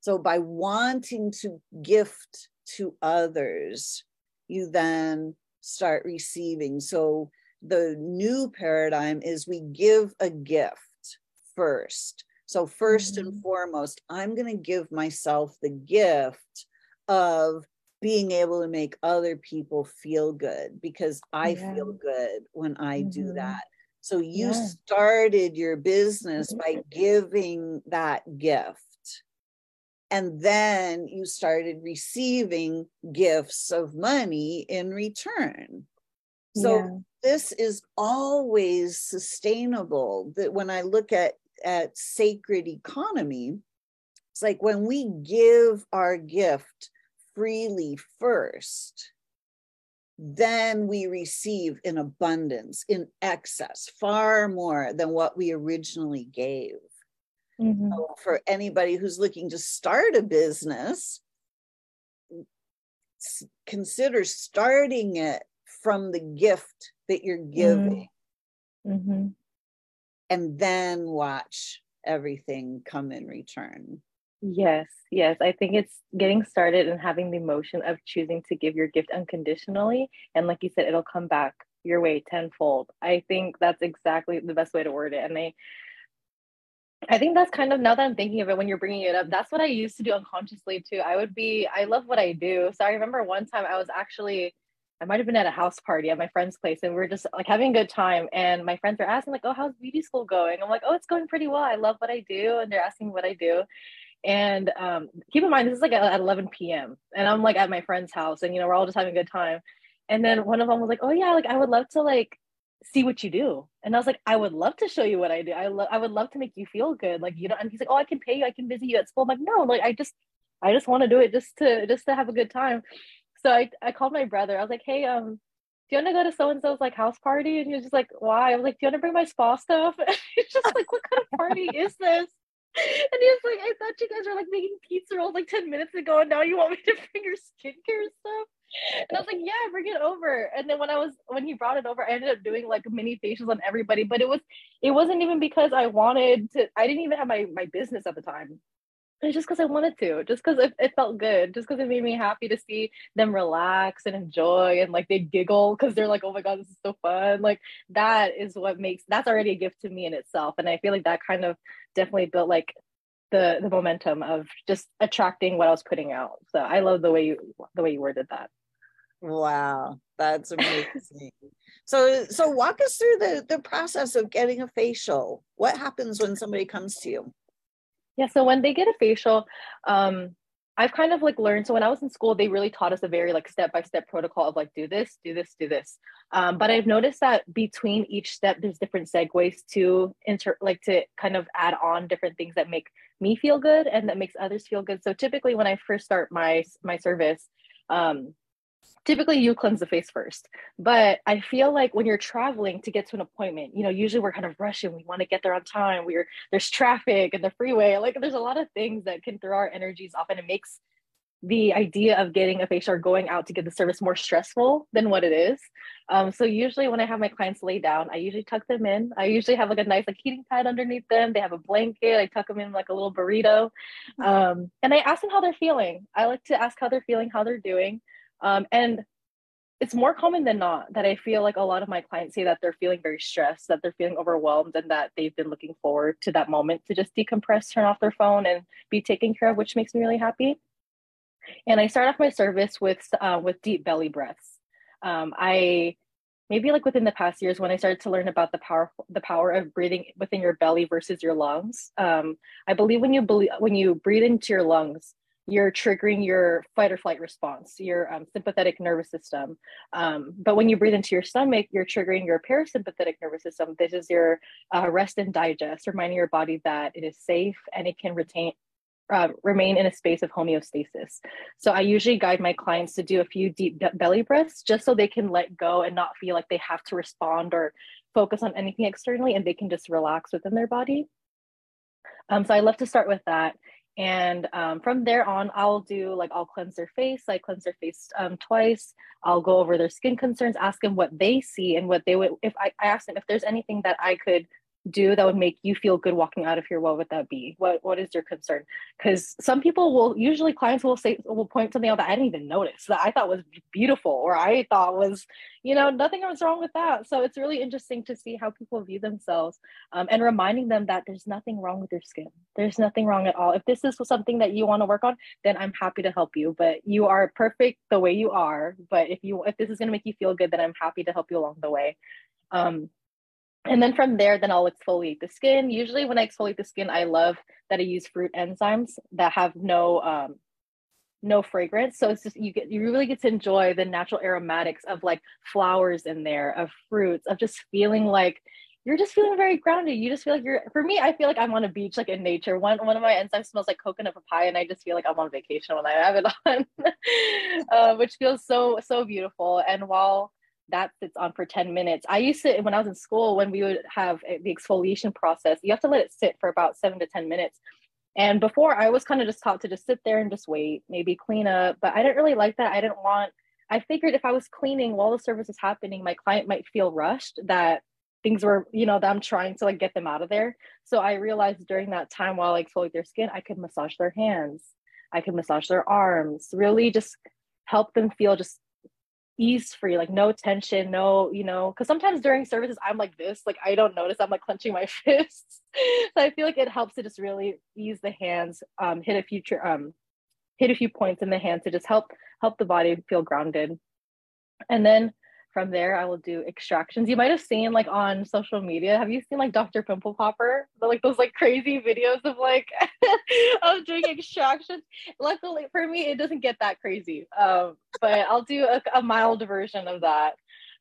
So, by wanting to gift to others, you then start receiving. So, the new paradigm is we give a gift first. So, 1st mm-hmm. and foremost, I'm going to give myself the gift of being able to make other people feel good because I yeah. feel good when I mm-hmm. do that. So you yeah. started your business by giving that gift. And then you started receiving gifts of money in return. So yeah. this is always sustainable. That when I look at, at sacred economy, it's like when we give our gift freely first, then we receive in abundance, in excess, far more than what we originally gave. Mm-hmm. So for anybody who's looking to start a business, consider starting it from the gift that you're giving. Mm-hmm. And then watch everything come in return. Yes, yes. I think it's getting started and having the emotion of choosing to give your gift unconditionally. And like you said, it'll come back your way tenfold. I think that's exactly the best way to word it. And I, I think that's kind of now that I'm thinking of it when you're bringing it up, that's what I used to do unconsciously too. I would be, I love what I do. So I remember one time I was actually, I might have been at a house party at my friend's place and we are just like having a good time. And my friends are asking, like, oh, how's beauty school going? I'm like, oh, it's going pretty well. I love what I do. And they're asking what I do. And um, keep in mind, this is like at 11 p.m. And I'm like at my friend's house and, you know, we're all just having a good time. And then one of them was like, oh, yeah, like I would love to like see what you do. And I was like, I would love to show you what I do. I love I would love to make you feel good. Like, you know, and he's like, Oh, I can pay you, I can visit you at school. I'm like, no, like I just I just want to do it just to just to have a good time. So I, I called my brother. I was like, hey, um, do you want to go to so and so's like house party? And he was just like, why? I was like, do you want to bring my spa stuff? He's just like, what kind of party is this? And he was like, I thought you guys were like making pizza rolls like 10 minutes ago, and now you want me to bring your skincare stuff. And I was like, yeah, bring it over. And then when I was when he brought it over, I ended up doing like mini facials on everybody. But it was it wasn't even because I wanted to. I didn't even have my my business at the time. It's just because I wanted to, just because it, it felt good, just because it made me happy to see them relax and enjoy and like they giggle because they're like, oh my God, this is so fun. Like that is what makes that's already a gift to me in itself. And I feel like that kind of definitely built like the the momentum of just attracting what I was putting out. So I love the way you the way you worded that. Wow, that's amazing. so so walk us through the the process of getting a facial. What happens when somebody comes to you? Yeah, so when they get a facial, um, I've kind of like learned. So when I was in school, they really taught us a very like step by step protocol of like do this, do this, do this. Um, but I've noticed that between each step, there's different segues to inter like to kind of add on different things that make me feel good and that makes others feel good. So typically, when I first start my my service, um, typically you cleanse the face first but i feel like when you're traveling to get to an appointment you know usually we're kind of rushing we want to get there on time we're there's traffic and the freeway like there's a lot of things that can throw our energies off and it makes the idea of getting a facial or going out to get the service more stressful than what it is. Um, so usually when i have my clients lay down i usually tuck them in. I usually have like a nice like heating pad underneath them. They have a blanket i tuck them in like a little burrito. Um, and i ask them how they're feeling. I like to ask how they're feeling how they're doing um, and it's more common than not that I feel like a lot of my clients say that they're feeling very stressed, that they're feeling overwhelmed, and that they've been looking forward to that moment to just decompress, turn off their phone, and be taken care of, which makes me really happy. And I start off my service with uh, with deep belly breaths. Um, I maybe like within the past years when I started to learn about the power the power of breathing within your belly versus your lungs. Um, I believe when you believe when you breathe into your lungs, you're triggering your fight or flight response, your um, sympathetic nervous system. Um, but when you breathe into your stomach, you're triggering your parasympathetic nervous system. This is your uh, rest and digest, reminding your body that it is safe and it can retain. Uh, remain in a space of homeostasis. So I usually guide my clients to do a few deep belly breaths just so they can let go and not feel like they have to respond or focus on anything externally and they can just relax within their body. Um, so I love to start with that. And um, from there on, I'll do like I'll cleanse their face. I cleanse their face um, twice. I'll go over their skin concerns, ask them what they see and what they would. If I, I ask them if there's anything that I could do that would make you feel good walking out of here what would that be? What what is your concern? Because some people will usually clients will say will point something out that i didn't even notice that i thought was beautiful or i thought was you know nothing was wrong with that. So it's really interesting to see how people view themselves um, and reminding them that there's nothing wrong with your skin. There's nothing wrong at all. If this is something that you want to work on then i'm happy to help you but you are perfect the way you are but if you if this is going to make you feel good then i'm happy to help you along the way. Um, and then from there, then I'll exfoliate the skin. Usually when I exfoliate the skin, I love that I use fruit enzymes that have no um, no fragrance. So it's just you get you really get to enjoy the natural aromatics of like flowers in there, of fruits, of just feeling like you're just feeling very grounded. You just feel like you're for me, I feel like I'm on a beach like in nature. One one of my enzymes smells like coconut papaya, and I just feel like I'm on vacation when I have it on. uh, which feels so so beautiful. And while that sits on for 10 minutes. I used to, when I was in school, when we would have eh, the exfoliation process, you have to let it sit for about seven to 10 minutes. And before I was kind of just taught to just sit there and just wait, maybe clean up, but I didn't really like that. I didn't want, I figured if I was cleaning while the service is happening, my client might feel rushed that things were, you know, that I'm trying to like get them out of there. So I realized during that time while I exfoliate their skin, I could massage their hands, I could massage their arms, really just help them feel just ease free, like no tension, no, you know, because sometimes during services, I'm like this, like I don't notice I'm like clenching my fists. so I feel like it helps to just really ease the hands, um, hit a future, um, hit a few points in the hands to just help help the body feel grounded. And then from there i will do extractions. You might have seen like on social media have you seen like dr pimple popper the, like those like crazy videos of like of doing extractions? Luckily for me it doesn't get that crazy um, but i'll do a, a mild version of that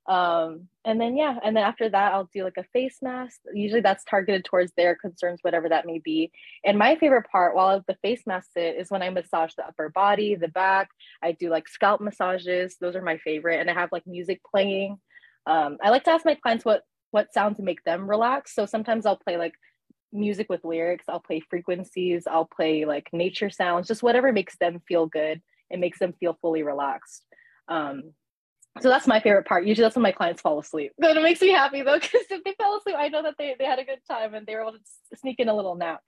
um and then yeah and then after that i'll do like a face mask. Usually that's targeted towards their concerns whatever that may be. And my favorite part while the face mask sit is when i massage the upper body the back. I do like scalp massages. Those are my favorite. And i have like music playing. Um i like to ask my clients what what sounds make them relax. So sometimes i'll play like music with lyrics. I'll play frequencies. I'll play like nature sounds. Just whatever makes them feel good. It makes them feel fully relaxed. Um so that's my favorite part. Usually that's when my clients fall asleep. But it makes me happy though, because if they fell asleep, I know that they, they had a good time and they were able to sneak in a little nap.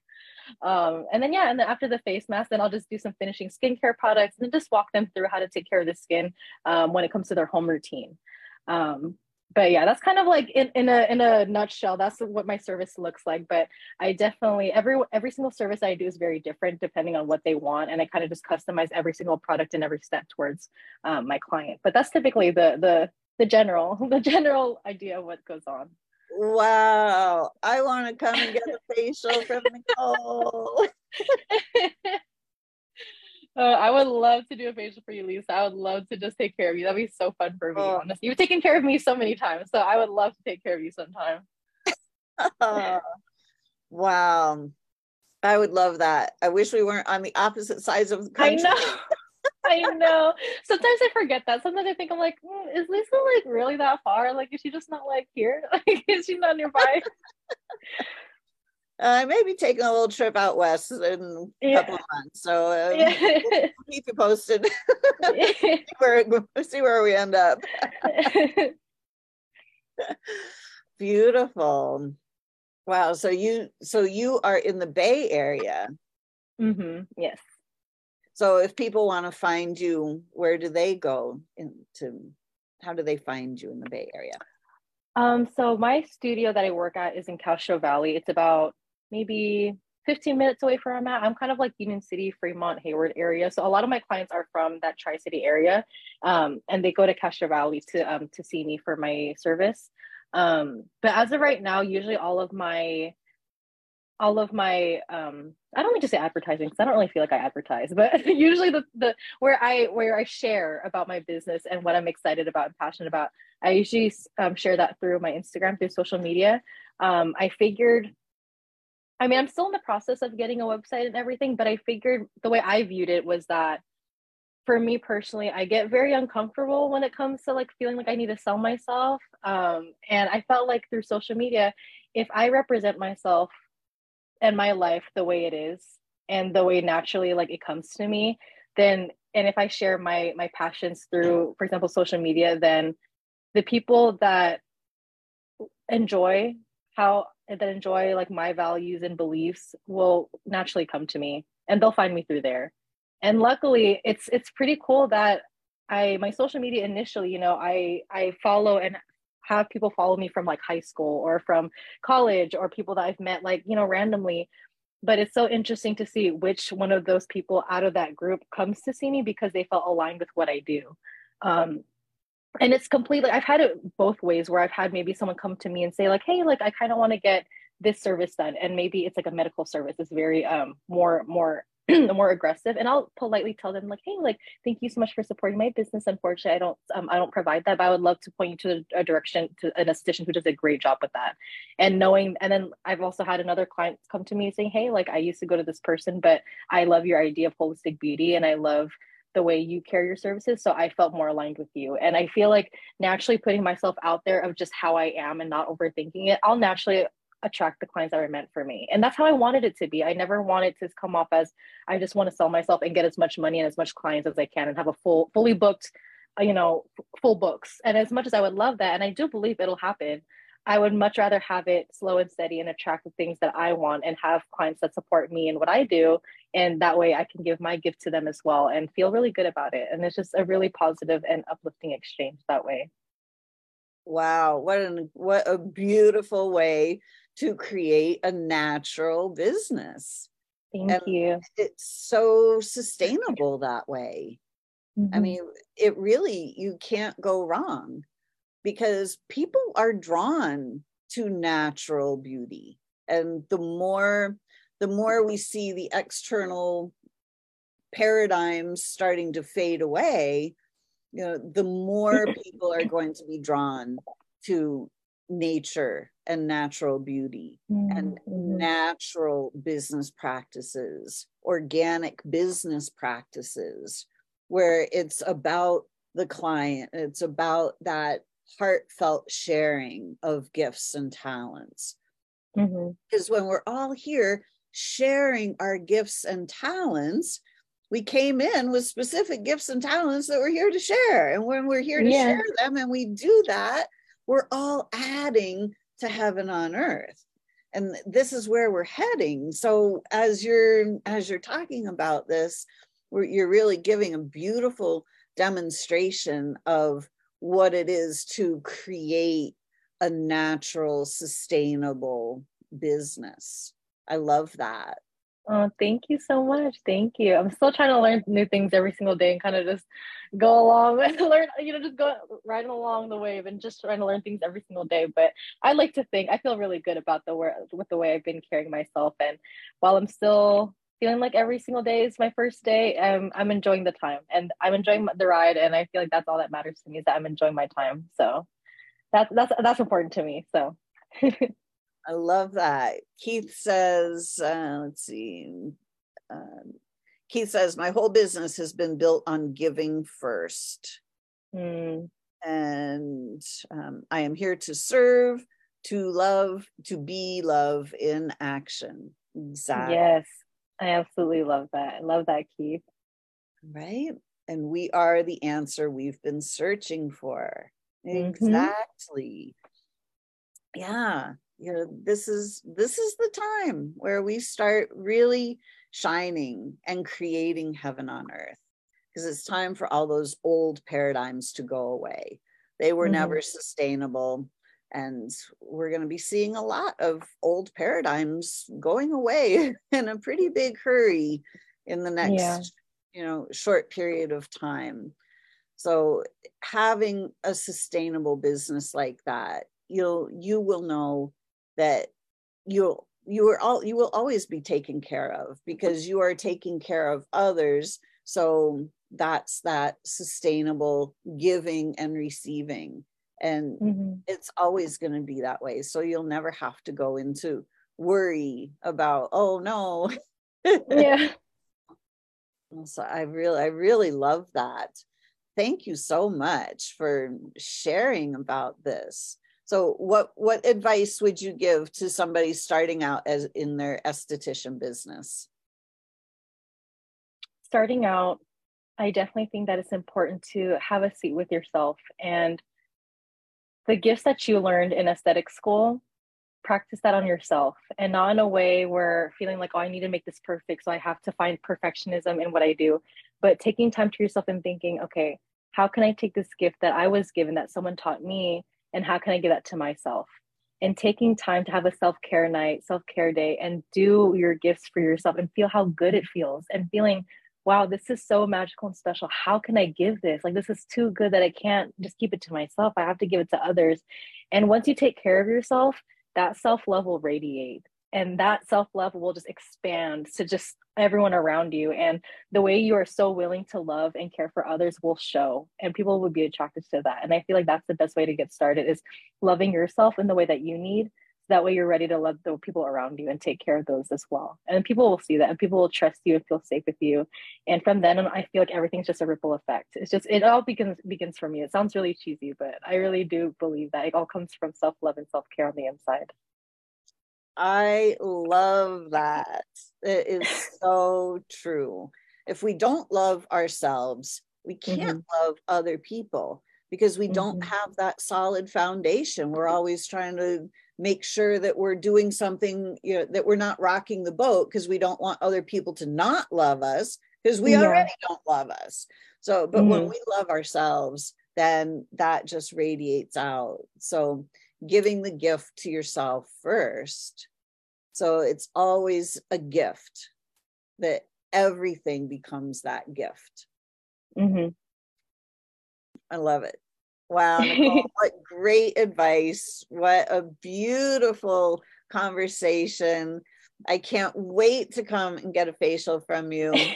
Um, and then yeah, and then after the face mask, then I'll just do some finishing skincare products and then just walk them through how to take care of the skin um, when it comes to their home routine. Um, but yeah, that's kind of like in, in a in a nutshell. That's what my service looks like. But I definitely every every single service I do is very different depending on what they want, and I kind of just customize every single product and every step towards um, my client. But that's typically the the the general the general idea of what goes on. Wow, I want to come and get a facial from Nicole. Uh, I would love to do a facial for you, Lisa. I would love to just take care of you. That'd be so fun for me, oh. honestly. You've taken care of me so many times, so I would love to take care of you sometime. wow. I would love that. I wish we weren't on the opposite sides of the country. I know. I know. Sometimes I forget that. Sometimes I think I'm like, mm, is Lisa like really that far? Like, is she just not like here? Like, is she not nearby? Uh, maybe taking a little trip out west in a yeah. couple of months. So uh, yeah. we'll keep you posted. see, where, see where we end up. Beautiful. Wow. So you so you are in the Bay Area. Mm-hmm. Yes. So if people want to find you, where do they go into how do they find you in the Bay Area? Um, so my studio that I work at is in Castro Valley. It's about maybe 15 minutes away from where I'm at. I'm kind of like Union City, Fremont, Hayward area. So a lot of my clients are from that Tri-City area, um, and they go to Castro Valley to um, to see me for my service. Um, but as of right now, usually all of my all of my um, I don't mean to say advertising because I don't really feel like I advertise, but usually the the where I where I share about my business and what I'm excited about and passionate about, I usually um, share that through my Instagram through social media. Um, I figured I mean, I'm still in the process of getting a website and everything, but I figured the way I viewed it was that for me personally, I get very uncomfortable when it comes to like feeling like I need to sell myself. Um, and I felt like through social media, if I represent myself and my life the way it is and the way naturally like it comes to me, then and if I share my my passions through, for example, social media, then the people that enjoy how that enjoy like my values and beliefs will naturally come to me and they'll find me through there. And luckily it's it's pretty cool that i my social media initially you know i i follow and have people follow me from like high school or from college or people that i've met like you know randomly. But it's so interesting to see which one of those people out of that group comes to see me because they felt aligned with what i do. Um, and it's completely i've had it both ways where i've had maybe someone come to me and say like hey like i kind of want to get this service done. And maybe it's like a medical service. It's very um more more more aggressive. And i'll politely tell them like hey like thank you so much for supporting my business. Unfortunately i don't um, i don't provide that but i would love to point you to a direction to an esthetician who does a great job with that. And knowing and then i've also had another client come to me saying hey like i used to go to this person but i love your idea of holistic beauty and i love the way you carry your services. So I felt more aligned with you. And I feel like naturally putting myself out there of just how I am and not overthinking it, I'll naturally attract the clients that are meant for me. And that's how I wanted it to be. I never wanted to come off as I just want to sell myself and get as much money and as much clients as I can and have a full, fully booked, uh, you know, full books. And as much as I would love that, and I do believe it'll happen, I would much rather have it slow and steady and attract the things that I want and have clients that support me and what I do. And that way I can give my gift to them as well and feel really good about it. And it's just a really positive and uplifting exchange that way. Wow, what an what a beautiful way to create a natural business. Thank and you. It's so sustainable that way. Mm-hmm. I mean, it really you can't go wrong because people are drawn to natural beauty and the more the more we see the external paradigms starting to fade away you know the more people are going to be drawn to nature and natural beauty mm-hmm. and natural business practices organic business practices where it's about the client it's about that heartfelt sharing of gifts and talents. Mm-hmm. Because when we're all here sharing our gifts and talents, we came in with specific gifts and talents that we're here to share. And when we're here to yeah. share them and we do that, we're all adding to heaven on earth. And this is where we're heading. So as you're as you're talking about this, you're really giving a beautiful demonstration of what it is to create a natural, sustainable business. I love that. Oh, thank you so much. Thank you. I'm still trying to learn new things every single day and kind of just go along and learn, you know, just go riding along the wave and just trying to learn things every single day. But I like to think I feel really good about the work with the way I've been carrying myself. And while I'm still feeling like every single day is my first day. Um, I'm enjoying the time and I'm enjoying the ride, and I feel like that's all that matters to me is that I'm enjoying my time. So that's that's that's important to me. So. I love that. Keith says, uh, let's see. Um, Keith says, my whole business has been built on giving first. Mm. And um, I am here to serve, to love, to be love in action. Exactly. Yes. I absolutely love that. I love that, Keith. Right. And we are the answer we've been searching for. Mm-hmm. Exactly. Yeah. You know, this is this is the time where we start really shining and creating heaven on earth. Because it's time for all those old paradigms to go away. They were mm-hmm. never sustainable and we're going to be seeing a lot of old paradigms going away in a pretty big hurry in the next yeah. you know short period of time. So having a sustainable business like that you'll you will know that you'll you are all you will always be taken care of because you are taking care of others. So that's that sustainable giving and receiving and mm-hmm. it's always going to be that way so you'll never have to go into worry about oh no. Yeah. So i really i really love that. Thank you so much for sharing about this. So what what advice would you give to somebody starting out as in their esthetician business? Starting out i definitely think that it's important to have a seat with yourself and the gifts that you learned in aesthetic school practice that on yourself and not in a way where feeling like oh i need to make this perfect so i have to find perfectionism in what i do but taking time to yourself and thinking okay how can i take this gift that i was given that someone taught me and how can i give that to myself? And taking time to have a self-care night self-care day and do your gifts for yourself and feel how good it feels and feeling wow, this is so magical and special. How can I give this? Like, this is too good that I can't just keep it to myself. I have to give it to others. And once you take care of yourself, that self love will radiate and that self love will just expand to just everyone around you. And the way you are so willing to love and care for others will show, and people will be attracted to that. And I feel like that's the best way to get started is loving yourself in the way that you need that way you're ready to love the people around you and take care of those as well. And people will see that and people will trust you and feel safe with you. And from then on i feel like everything's just a ripple effect. It's just it all begins begins from me. It sounds really cheesy but i really do believe that it all comes from self-love and self-care on the inside. I love that. It is so true. If we don't love ourselves we can't mm-hmm. love other people because we don't mm-hmm. have that solid foundation. We're always trying to make sure that we're doing something you know that we're not rocking the boat because we don't want other people to not love us because we yeah. already don't love us so but mm-hmm. when we love ourselves then that just radiates out so giving the gift to yourself first so it's always a gift that everything becomes that gift mm-hmm. i love it Wow, Nicole, what great advice. What a beautiful conversation. I can't wait to come and get a facial from you. and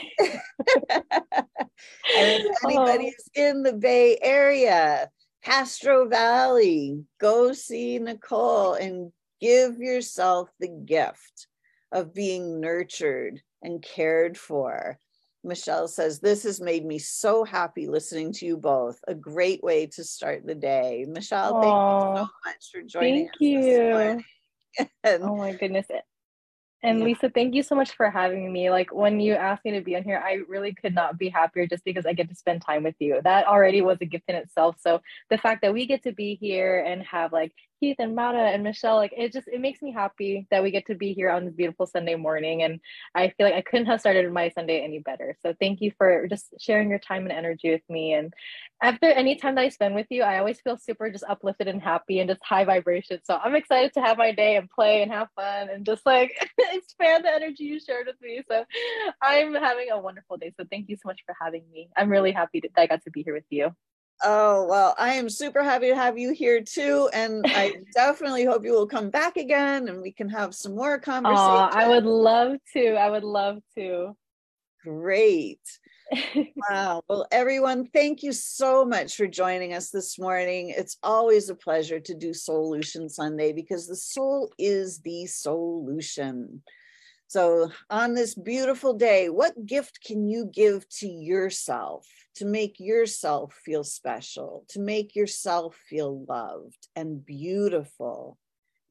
if anybody's oh. in the Bay Area, Castro Valley, go see Nicole and give yourself the gift of being nurtured and cared for Michelle says, This has made me so happy listening to you both. A great way to start the day. Michelle, Aww, thank you so much for joining us. thank you. and, oh my goodness. And yeah. Lisa, thank you so much for having me. Like when you asked me to be on here, I really could not be happier just because I get to spend time with you. That already was a gift in itself. So the fact that we get to be here and have like Keith and Mara and Michelle, like it just it makes me happy that we get to be here on this beautiful Sunday morning. And I feel like I couldn't have started my Sunday any better. So thank you for just sharing your time and energy with me. And after any time that I spend with you, I always feel super just uplifted and happy and just high vibration. So I'm excited to have my day and play and have fun and just like expand the energy you shared with me. So I'm having a wonderful day. So thank you so much for having me. I'm really happy that I got to be here with you. Oh, well, I am super happy to have you here too. And I definitely hope you will come back again and we can have some more conversation. Oh, I would love to. I would love to. Great. wow. Well, everyone, thank you so much for joining us this morning. It's always a pleasure to do Solution Sunday because the soul is the solution. So, on this beautiful day, what gift can you give to yourself to make yourself feel special, to make yourself feel loved and beautiful?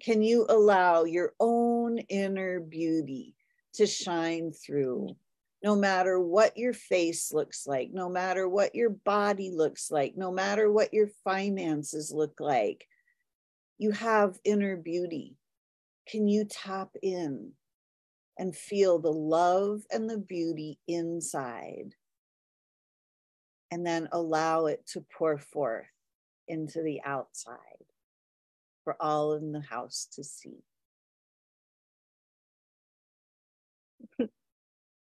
Can you allow your own inner beauty to shine through? No matter what your face looks like, no matter what your body looks like, no matter what your finances look like, you have inner beauty. Can you tap in? And feel the love and the beauty inside. And then allow it to pour forth into the outside for all in the house to see.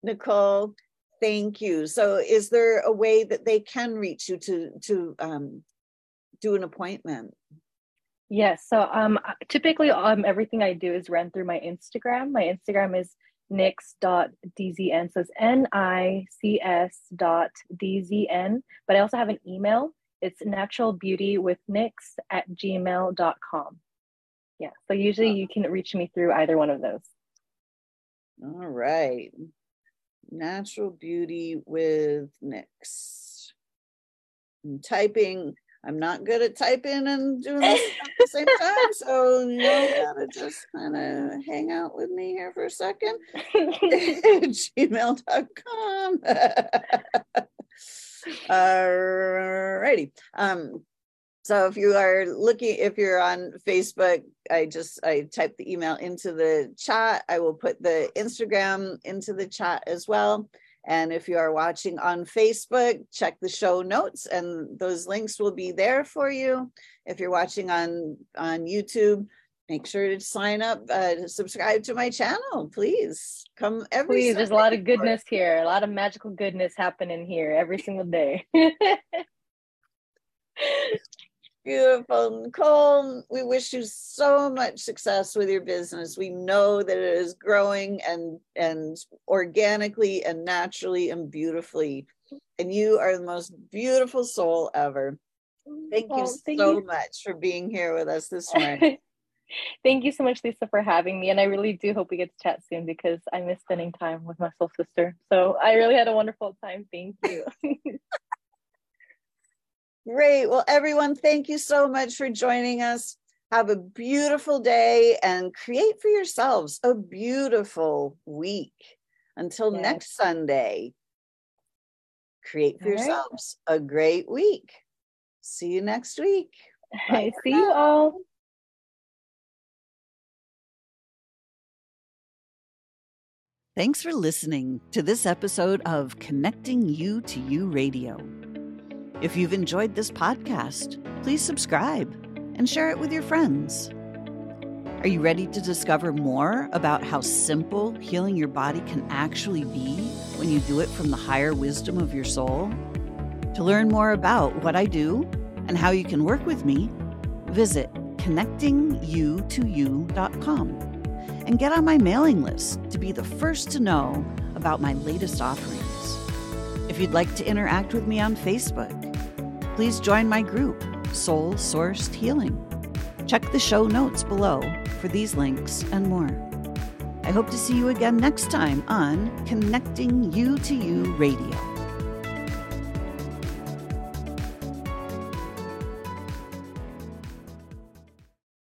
Nicole, thank you. So, is there a way that they can reach you to to um, do an appointment? Yes. So um typically um everything I do is run through my Instagram. My Instagram is nics.dzn. So it's N-I-C-S dot D-Z-N. But I also have an email. It's naturalbeautywithnics at gmail.com. Yeah. So usually you can reach me through either one of those. All right. Natural beauty with Nics. I'm typing I'm not good at typing and doing this at the same time. So you gotta just kind of hang out with me here for a second. gmail.com. Alrighty. Um, so if you are looking, if you're on Facebook, I just I type the email into the chat. I will put the Instagram into the chat as well. And if you are watching on Facebook, check the show notes and those links will be there for you. If you're watching on, on YouTube, make sure to sign up, uh, subscribe to my channel, please. Come every Please, there's a lot of goodness here, a lot of magical goodness happening here every single day. Beautiful. Nicole, we wish you so much success with your business. We know that it is growing and and organically and naturally and beautifully. And you are the most beautiful soul ever. Thank you thank so you. much for being here with us this morning. Thank you so much, Lisa, for having me. And I really do hope we get to chat soon because I miss spending time with my soul sister. So I really had a wonderful time. Thank you. Great. Well, everyone, thank you so much for joining us. Have a beautiful day and create for yourselves a beautiful week. Until yes. next Sunday, create for yourselves a great week. See you next week. Bye See you all. Thanks for listening to this episode of Connecting You to You Radio. If you've enjoyed this podcast, please subscribe and share it with your friends. Are you ready to discover more about how simple healing your body can actually be when you do it from the higher wisdom of your soul? To learn more about what I do and how you can work with me, visit connectingyoutoyou.com and get on my mailing list to be the first to know about my latest offerings. If you'd like to interact with me on Facebook, please join my group, Soul Sourced Healing. Check the show notes below for these links and more. I hope to see you again next time on Connecting You to You Radio.